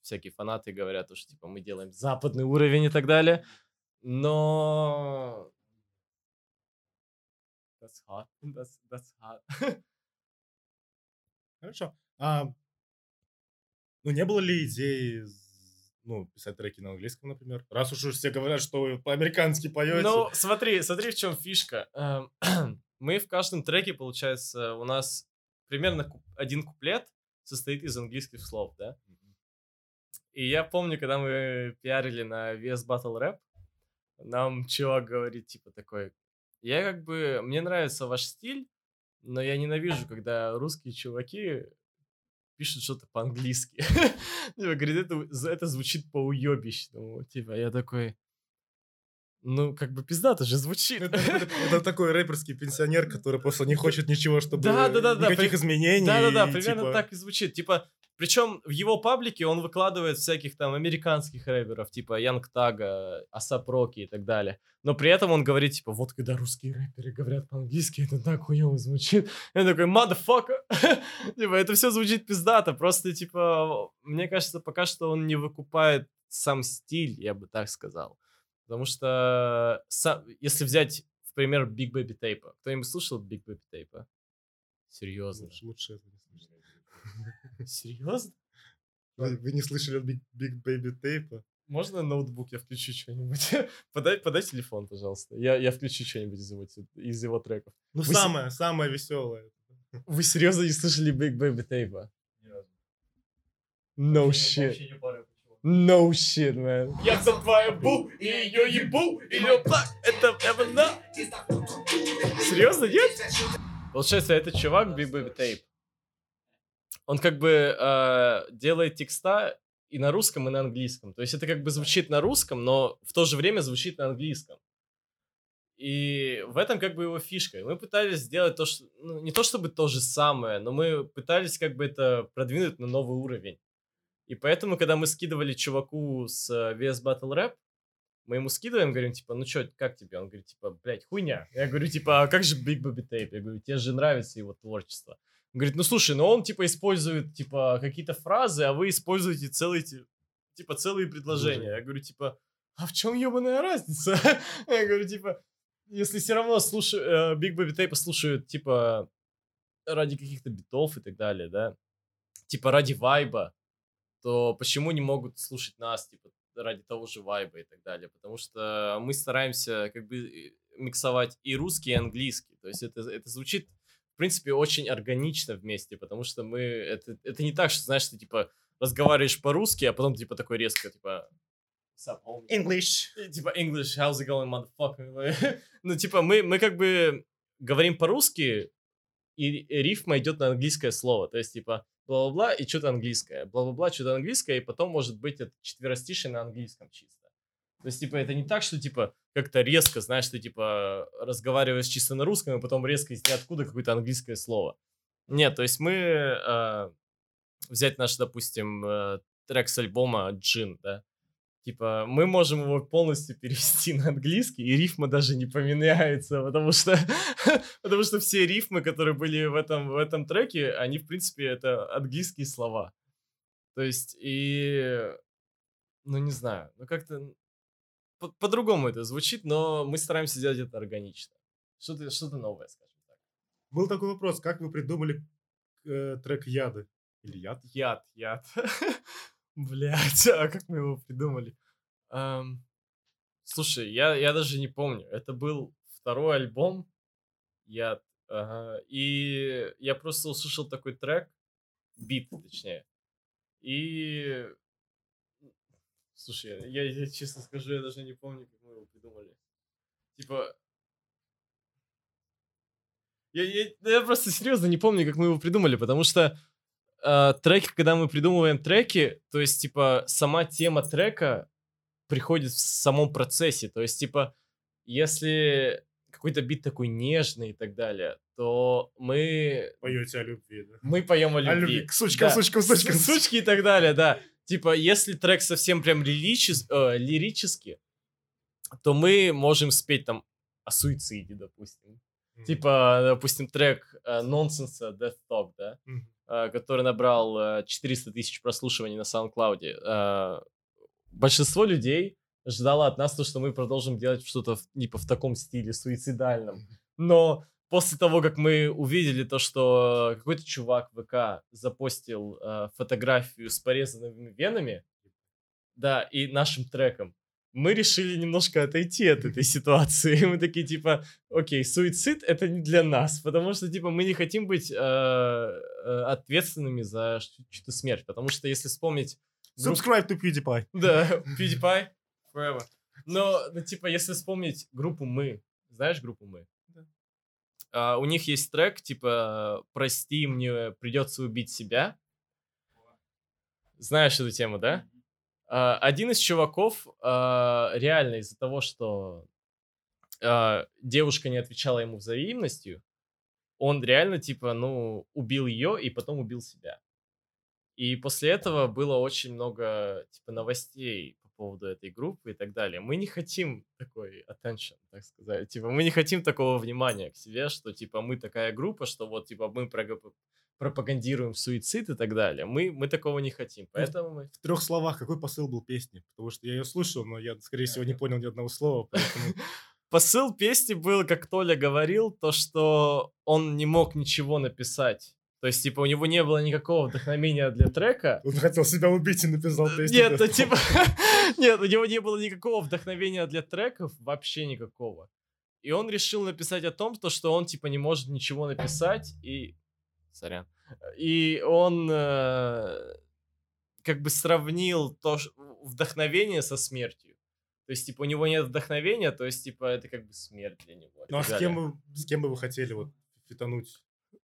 всякие фанаты говорят, то, что, типа, мы делаем западный уровень и так далее. Но... That's hot. That's, that's hot. Хорошо. А, ну, не было ли идеи, ну, писать треки на английском, например? Раз уж все говорят, что вы по-американски поете. Ну, смотри, смотри, в чем фишка. Эм, Мы в каждом треке, получается, у нас примерно один куплет состоит из английских слов, да? И я помню, когда мы пиарили на VS Battle Rap, нам чувак говорит, типа, такой, я как бы, мне нравится ваш стиль, но я ненавижу, когда русские чуваки пишут что-то по-английски. Типа, говорит, это, это звучит по-уебищному. Типа, я такой, ну, как бы пиздато же звучит. Это, это- это такой рэперский пенсионер, который просто не хочет ничего, чтобы Да, да, да, да, никаких при- изменений. Да-да-да, примерно типа, так и звучит. Типа, причем в его паблике он выкладывает всяких там американских рэперов, типа Янг Тага, Асап Роки и так далее. Но при этом он говорит, типа, вот когда русские рэперы говорят по-английски, это так хуево звучит. Я такой, motherfucker! типа, это все звучит пиздато. Просто, типа, мне кажется, пока что он не выкупает сам стиль, я бы так сказал. Потому что, са- если взять, в пример, Big Baby Tape. Кто-нибудь слушал Big Baby Tape? Серьезно? Лучше, лучше этого не слышать. Серьезно? Вы, вы не слышали Big, Big Baby Tape? Можно ноутбук я включу что-нибудь? подай, подай телефон, пожалуйста. Я, я включу что-нибудь из его, из его треков. Ну, Вы с- самое, самое веселое. Вы серьезно не слышали Big Baby Tape? No shit. No shit, man. Я за твою бу, и ее ебу, и так, это Эвана. Серьезно, нет? Получается, этот чувак Big Baby Tape. Он как бы э, делает текста и на русском, и на английском. То есть это как бы звучит на русском, но в то же время звучит на английском. И в этом как бы его фишка. Мы пытались сделать то, что... Ну, не то чтобы то же самое, но мы пытались как бы это продвинуть на новый уровень. И поэтому, когда мы скидывали чуваку с э, VS Battle Rap, мы ему скидываем, говорим, типа, ну чё, как тебе? Он говорит, типа, блядь, хуйня. Я говорю, типа, а как же Big Baby Tape? Я говорю, тебе же нравится его творчество. Говорит, ну слушай, ну он, типа, использует, типа, какие-то фразы, а вы используете целые, ти- типа, целые предложения. Я говорю, типа, а в чем ебаная разница? Я говорю, типа, если все равно слушаю, Big Baby Tape слушают, типа, ради каких-то битов и так далее, да, типа, ради вайба, то почему не могут слушать нас, типа, ради того же вайба и так далее? Потому что мы стараемся, как бы, э, миксовать и русский, и английский. То есть это, это звучит, в принципе, очень органично вместе, потому что мы... Это, это не так, что, знаешь, ты, типа, разговариваешь по-русски, а потом, типа, такой резко, типа... English. И, типа, English, how's it going, motherfucker? ну, типа, мы, мы как бы говорим по-русски, и и рифма идет на английское слово. То есть, типа, бла-бла-бла и что-то английское. Бла-бла-бла, что-то английское, и потом, может быть, это четверостишие на английском чисто. То есть, типа, это не так, что, типа, как-то резко, знаешь, ты, типа, разговариваешь чисто на русском, и потом резко из ниоткуда какое-то английское слово. Нет, то есть мы... э, взять наш, допустим, э, трек с альбома «Джин», да, Типа, мы можем его полностью перевести на английский, и рифма даже не поменяется, потому что, потому что все рифмы, которые были в этом, в этом треке, они, в принципе, это английские слова. То есть, и, ну, не знаю, ну, как-то, по- по-другому это звучит, но мы стараемся делать это органично. Что-то что новое, скажем так. Был такой вопрос, как вы придумали э, трек «Яды»? Или «Яд»? Яд, яд. Блять, а как мы его придумали? Ам, Слушай, я, я даже не помню. Это был второй альбом Яд. ага, И я просто услышал такой трек, бит, точнее. И... Слушай, я, я честно скажу, я даже не помню, как мы его придумали. Типа... Я, я, да я просто серьезно не помню, как мы его придумали, потому что э, треки, когда мы придумываем треки, то есть, типа, сама тема трека приходит в самом процессе. То есть, типа, если какой-то бит такой нежный и так далее, то мы, Поете о любви, да? мы поем о любви. О любви. К сучкам, Да. сучкам, сучкам. Сучки и так далее, да. Типа, если трек совсем прям лиричес- э, лирический, то мы можем спеть там о суициде, допустим. Мгм. Типа, допустим, трек э, Нонсенса Death Talk, да, Мгм. э, который набрал э, 400 тысяч прослушиваний на SoundCloud. Э, Большинство людей ждало от нас то, что мы продолжим делать что-то типа в таком стиле, суицидальном. Но после того, как мы увидели то, что какой-то чувак в ВК запостил э, фотографию с порезанными венами, да, и нашим треком, мы решили немножко отойти от этой ситуации. Мы такие, типа, окей, суицид — это не для нас, потому что, типа, мы не хотим быть э, э, ответственными за чью-то смерть, потому что, если вспомнить... групп- Subscribe to PewDiePie. Да, PewDiePie, forever. Но, ну, типа, если вспомнить группу «Мы», знаешь группу «Мы»? А, у них есть трек, типа, «Прости, мне придется убить себя». Знаешь эту тему, да? А, один из чуваков а, реально из-за того, что девушка не отвечала ему взаимностью, он реально, типа, ну, убил ее и потом убил себя. И после этого было очень много, типа, новостей по поводу этой группы и так далее. Мы не хотим такой attention, так сказать. Типа, мы не хотим такого внимания к себе, что, типа, мы такая группа, что вот, типа, мы пропагандируем суицид и так далее. Мы, мы такого не хотим. Поэтому мы... В трех словах, какой посыл был песни? Потому что я ее слушал, но я, скорее всего, не понял ни одного слова, поэтому... Посыл песни был, как Толя говорил, то, что он не мог ничего написать. То есть, типа, у него не было никакого вдохновения для трека. Он хотел себя убить и написал песню. Нет, ну, Talk. типа, нет, у него не было никакого вдохновения для треков, вообще никакого. И он решил написать о том, то, что он, типа, не может ничего написать, и... Сорян. И он э, как бы сравнил то, вдохновение со смертью. То есть, типа, у него нет вдохновения, то есть, типа, это как бы смерть для него. Ну а с кем, вы, с кем бы вы хотели вот фитануть?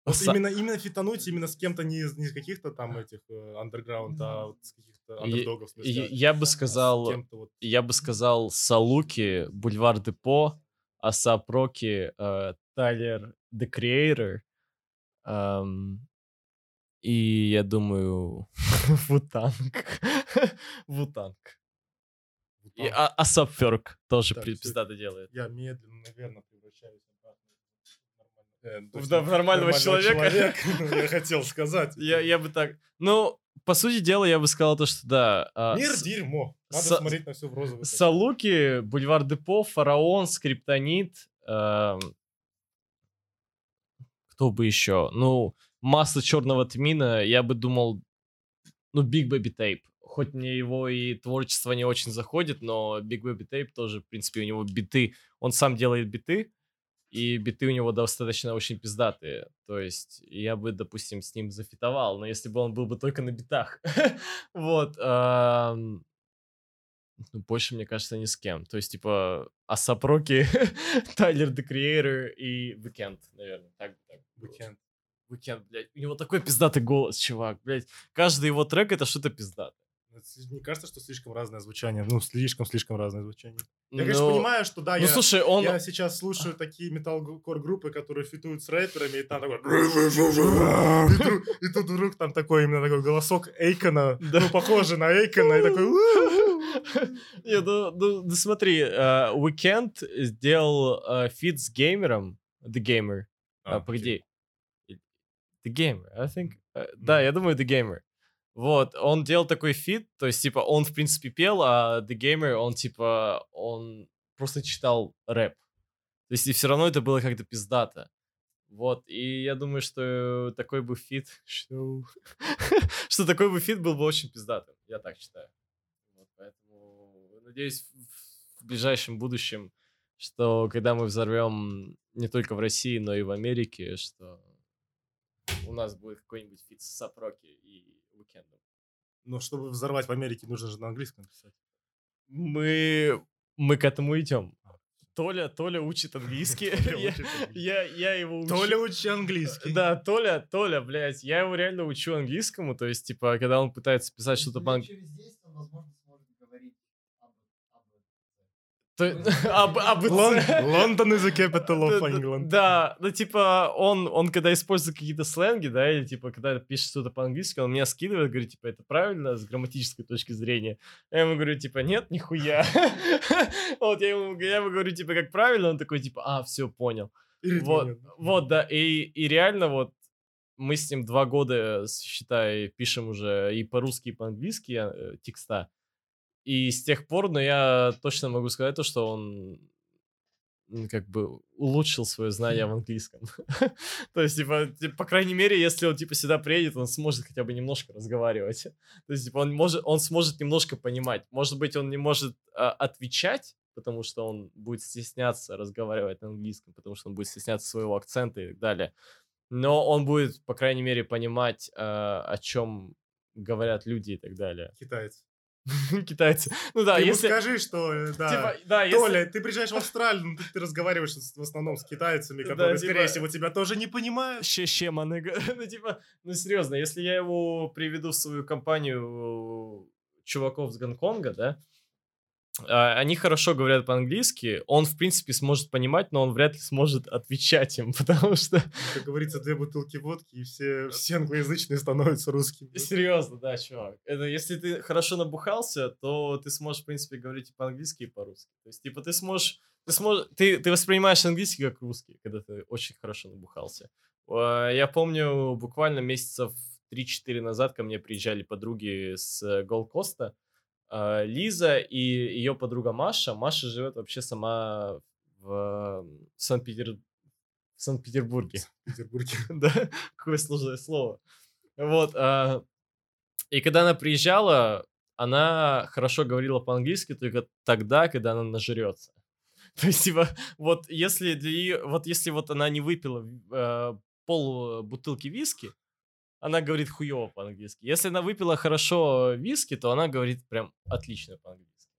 Вот Са- именно, именно фитануть, именно с кем-то не из, не из каких-то там этих андерграунд, а вот с каких-то андердогов. и а Я бы с сказал, кем-то вот я бы сказал Салуки, Бульвар Депо, Асап Роки, э, Тайлер The Creator. эм, и я думаю, Вутанг. Вутанг. И. А- Асап Ферк тоже пиздато делает. Я медленно, наверное, в нормального- э, В нормального человека. ну, Я хотел сказать. Я, я бы так... Ну, по сути дела, я бы сказал то, что да. а, Мир с- дерьмо. Надо Са- смотреть на все в розовый. Салуки, Бульвар Депо, Фараон, Скриптонит. эм, Кто бы еще? Ну, Масло Черного Тмина, я бы думал, ну, Big Baby Tape. Хоть мне его и творчество не очень заходит, но Big Baby Tape тоже, в принципе, у него биты. Он сам делает биты, и биты у него достаточно очень пиздатые. То есть я бы, допустим, с ним зафитовал, но если бы он был бы только на битах. Вот. ну, больше, мне кажется, ни с кем. То есть, типа, Асапроки, Тайлер The Creator и Weekend, наверное. Так, так. Weekend. Weekend, блядь. У него такой пиздатый голос, чувак, блядь. Каждый его трек — это что-то пиздатое. Не кажется, что слишком разное звучание? Ну, слишком-слишком разное звучание. Я, конечно, Но- понимаю, что да, Ну, я, слушай, он... я сейчас слушаю такие металкор группы, которые фитуют с рэперами, и там такой... И тут вдруг там такой именно такой голосок Эйкона, Да. ну, похожий на Эйкона, и такой... Не, ну, ну, ну, смотри, э, Weeknd сделал э, фит с Геймером, The Gamer. А, А, погоди. The Gamer, I think. э, Да, я думаю, The Gamer. Вот, он делал такой фит, то есть, типа, он, в принципе, пел, а The Gamer, он, типа, он просто читал рэп. То есть, и все равно это было как-то пиздато. Вот, и я думаю, что такой бы фит... Что, что такой бы фит был бы очень пиздатым. Я так считаю. Вот, поэтому надеюсь, в, ближайшем будущем, что когда мы взорвем не только в России, но и в Америке, что у нас будет какой-нибудь фит с A$AP Rocky и Уикендом. Но чтобы взорвать в Америке, нужно же на английском писать. Мы, мы к этому идем. Толя, Толя учит английский. Толя Я- учит английский. Я, я его учу. Толя учи английский. Да, Толя, Толя, блядь, я его реально учу английскому, то есть, типа, когда он пытается писать что-то по Лет английски. Через 10 он, возможно, сможет говорить об, об Об, об Лон- Лондон is the capital of England. Да, ну типа он, он когда использует какие-то сленги, да, или типа когда пишет что-то по-английски, он меня скидывает, говорит, типа, это правильно с грамматической точки зрения. Я ему говорю, типа, нет, нихуя. Вот я ему, я ему говорю, типа, как правильно, он такой, типа, а, все, понял. Вот, вот, да, и, и реально вот мы с ним два года, считай, пишем уже и по-русски, и по-английски э, текста. И с тех пор, но я точно могу сказать то, что он как бы улучшил свое знание в английском. То есть, типа, ти- по крайней мере, если он, типа, сюда приедет, он сможет хотя бы немножко разговаривать. То есть, типа, он, может, он сможет немножко понимать. Может быть, он не может а, отвечать, потому что он будет стесняться разговаривать на английском, потому что он будет стесняться своего акцента и так далее. Но он будет, по крайней мере, понимать, а, о чем говорят люди и так далее. Китаец. Китайцы. Ну да, Ты ему если... скажи, что, э, да, Типа, да, если... Толя, ты приезжаешь в Австралию, ну, ты, ты разговариваешь в основном с китайцами, Да, которые, типа- скорее всего, тебя тоже не понимают. Ще, ще, манега. Ну, типа, ну, серьезно, если я его приведу в свою компанию э, чуваков с Гонконга, да, они хорошо говорят по-английски, он, в принципе, сможет понимать, но он вряд ли сможет отвечать им, потому что... Как говорится, две бутылки водки, и все, все англоязычные становятся русскими. Серьезно, да, чувак. Это если ты хорошо набухался, то ты сможешь, в принципе, говорить и по-английски, и по-русски. То есть, типа, ты сможешь... Ты, сможешь, ты, ты воспринимаешь английский как русский, когда ты очень хорошо набухался. А, Я помню, буквально месяцев 3-4 назад ко мне приезжали подруги с Голкоста, Лиза и ее подруга Маша. Маша живет вообще сама в Санкт-Петер- в Санкт-Петербурге. В Петербурге. Да, какое сложное слово. Вот. а, И когда она приезжала, она хорошо говорила по-английски только тогда, когда она нажрется. То есть, типа, вот если для её- вот если вот она не выпила э, пол бутылки виски, она говорит хуево по-английски. Если она выпила хорошо виски, то она говорит прям отлично по-английски.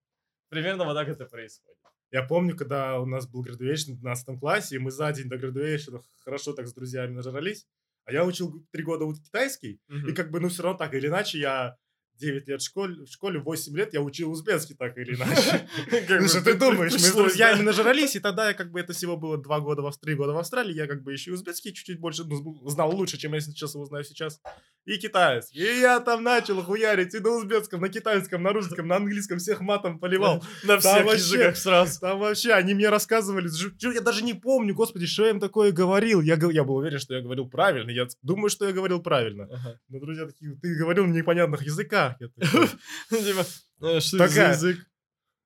Примерно вот так это происходит. Я помню, когда у нас был graduation в 12 классе, и мы за день до graduation хорошо так с друзьями нажрались, а я учил три года вот китайский, и как бы, ну, все равно так или иначе я 9 лет в школе, в школе 8 лет я учил узбекский так или иначе. Ну что ты думаешь, мы с пришлось, друзьями да. нажрались, и тогда я как бы это всего было два года, в Ав- три года в Австралии, я как бы еще и узбекский чуть-чуть больше ну, знал лучше, чем я сейчас его знаю сейчас, и китайский. И я там начал хуярить и на узбекском, на китайском, на русском, на английском, всех матом поливал. На всех языках сразу. Там вообще, они мне рассказывали, я даже не помню, господи, что я им такое говорил. Я, был уверен, что я говорил правильно, я думаю, что я говорил правильно. Но друзья такие, ты говорил на непонятных языках. Типа, э, что это за язык?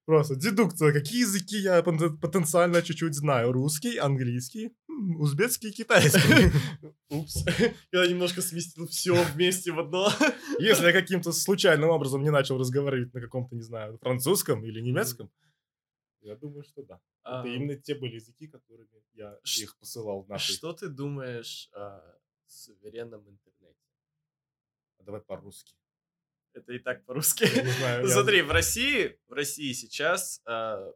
Просто дедукция. Какие языки я пот- потенциально чуть-чуть знаю? Русский, английский, узбекский, китайский. Упс. Я немножко сместил все вместе в одно. Если я каким-то случайным образом не начал разговаривать на каком-то, не знаю, французском или немецком, я думаю, что да. А, Это именно те были языки, которыми я Ш- их посылал в наши. Что ты думаешь о суверенном интернете? Давай по-русски. Это и так по-русски. Я не знаю, Ну, я- Смотри, в России, в России сейчас а,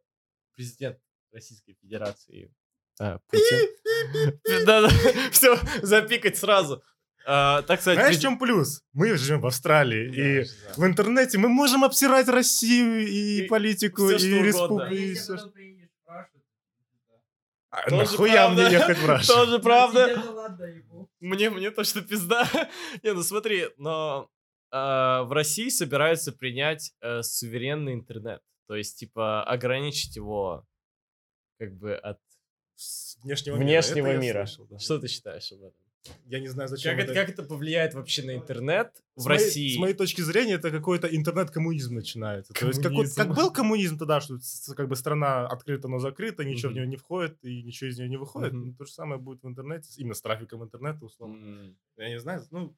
президент Российской Федерации а, Путин. Все, запикать сразу. А, Так сказать, Знаешь, в чем плюс? Мы живем в Австралии, и Да, в интернете мы можем обсирать Россию и, И политику, и республику. Рашу, А Тоже Нахуя правда. мне ехать в Раш? Тоже правда. Мне, мне точно пизда. Не, ну смотри, но а, в России собираются принять э, суверенный интернет. То есть, типа, ограничить его как бы от С внешнего, внешнего Это я мира. слышал, да. Что ты считаешь об этом? Я не знаю, зачем Как это, как это повлияет вообще на интернет в С моей- России? С моей точки зрения, это какой-то интернет-коммунизм начинается. То есть, Коммунизм. как был коммунизм тогда, что как бы страна открыта, но закрыта, ничего в Мгм. нее не входит и ничего из нее не выходит. Мгм. Ну, То же самое будет в интернете, именно с трафиком интернета, условно. М. Я не знаю, ну...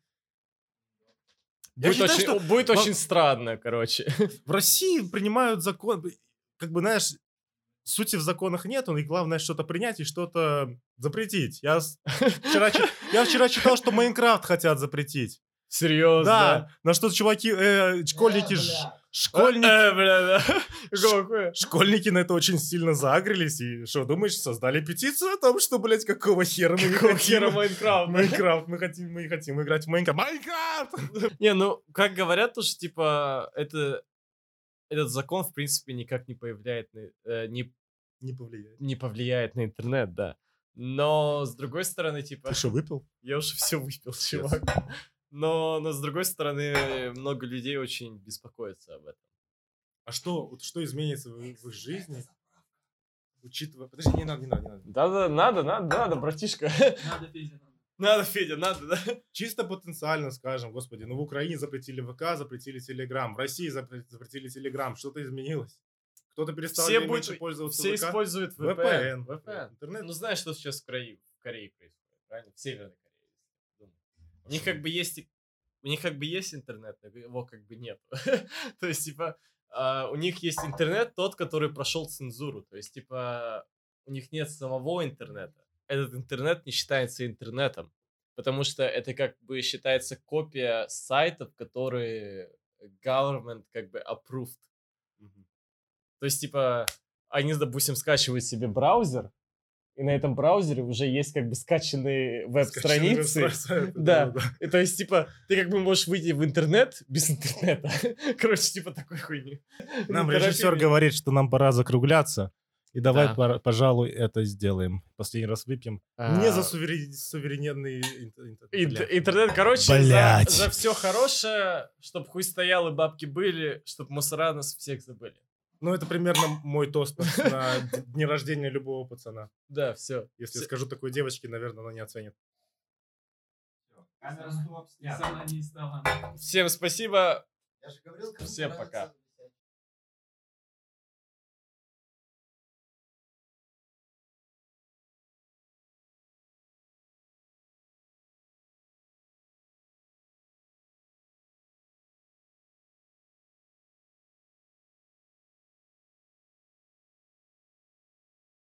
Я Будет, считаю, очень, что будет во- очень странно, короче. в России принимают закон, как бы, знаешь, сути в законах нет, и главное что-то принять и что-то запретить. Я вчера, я вчера читал, что Майнкрафт хотят запретить. Серьезно? Да, на что чуваки, э, школьники, Э, ж- бля. школьники, Э, бля, да. Школьники на это очень сильно загрелись. И что, думаешь, создали петицию о том, что, блядь, какого хера мы не Какого хотим? хера Майнкрафт? Майнкрафт, мы хотим, мы хотим играть в Майнкрафт. Майнкрафт! Не, ну, как говорят, то, что, типа, это... Этот закон, в принципе, никак не повлияет на... э, не, Не повлияет. не повлияет на интернет, да. Но, с другой стороны, типа... Ты что, выпил? Я уже все выпил, чувак. Но, но, с другой стороны, много людей очень беспокоятся об этом. А что, вот что изменится в, в их жизни, учитывая... Подожди, не надо, не надо, не надо. Да-да, надо, надо, надо, братишка. Надо, надо. Надо, Федя, надо, да. Чисто потенциально, скажем, господи, ну в Украине запретили ВК, запретили Телеграм, в России запре- запретили Телеграм, что-то изменилось? Кто-то перестал Все или будут- меньше пользоваться Все ВК? используют VPN, VPN. VPN. Интернет. Ну, знаешь, что сейчас в Корее, в Корее происходит, правильно? В Северной Корее. У них как бы есть... У них как бы есть интернет, но его как бы нет. То есть, типа, а, у них есть интернет тот, который прошел цензуру. То есть, типа, у них нет самого интернета. Этот интернет не считается интернетом. Потому что это как бы считается копия сайтов, которые government как бы approved. То есть, типа, они, допустим, скачивают себе браузер, и на этом браузере уже есть как бы скачанные веб-страницы. Скачанные веб-страницы, Да. И то есть, типа, ты как бы можешь выйти в интернет без интернета. Короче, типа такой хуйни. Нам режиссер говорит, что нам пора закругляться. И давай, Да. пожалуй, это сделаем. Последний раз выпьем. Не а, за суверен- суверенный интер- интер- ин- бля. Интернет, короче, за, за все хорошее, чтобы хуй стоял и бабки были, чтобы мусора нас всех забыли. Ну, это примерно мой тост на- на д- дне рождения любого пацана. Да, все. Если скажу такой девочке, наверное, она не оценит. Камера стоп, не. Всем спасибо. Я же говорил, кому Всем нравится пока.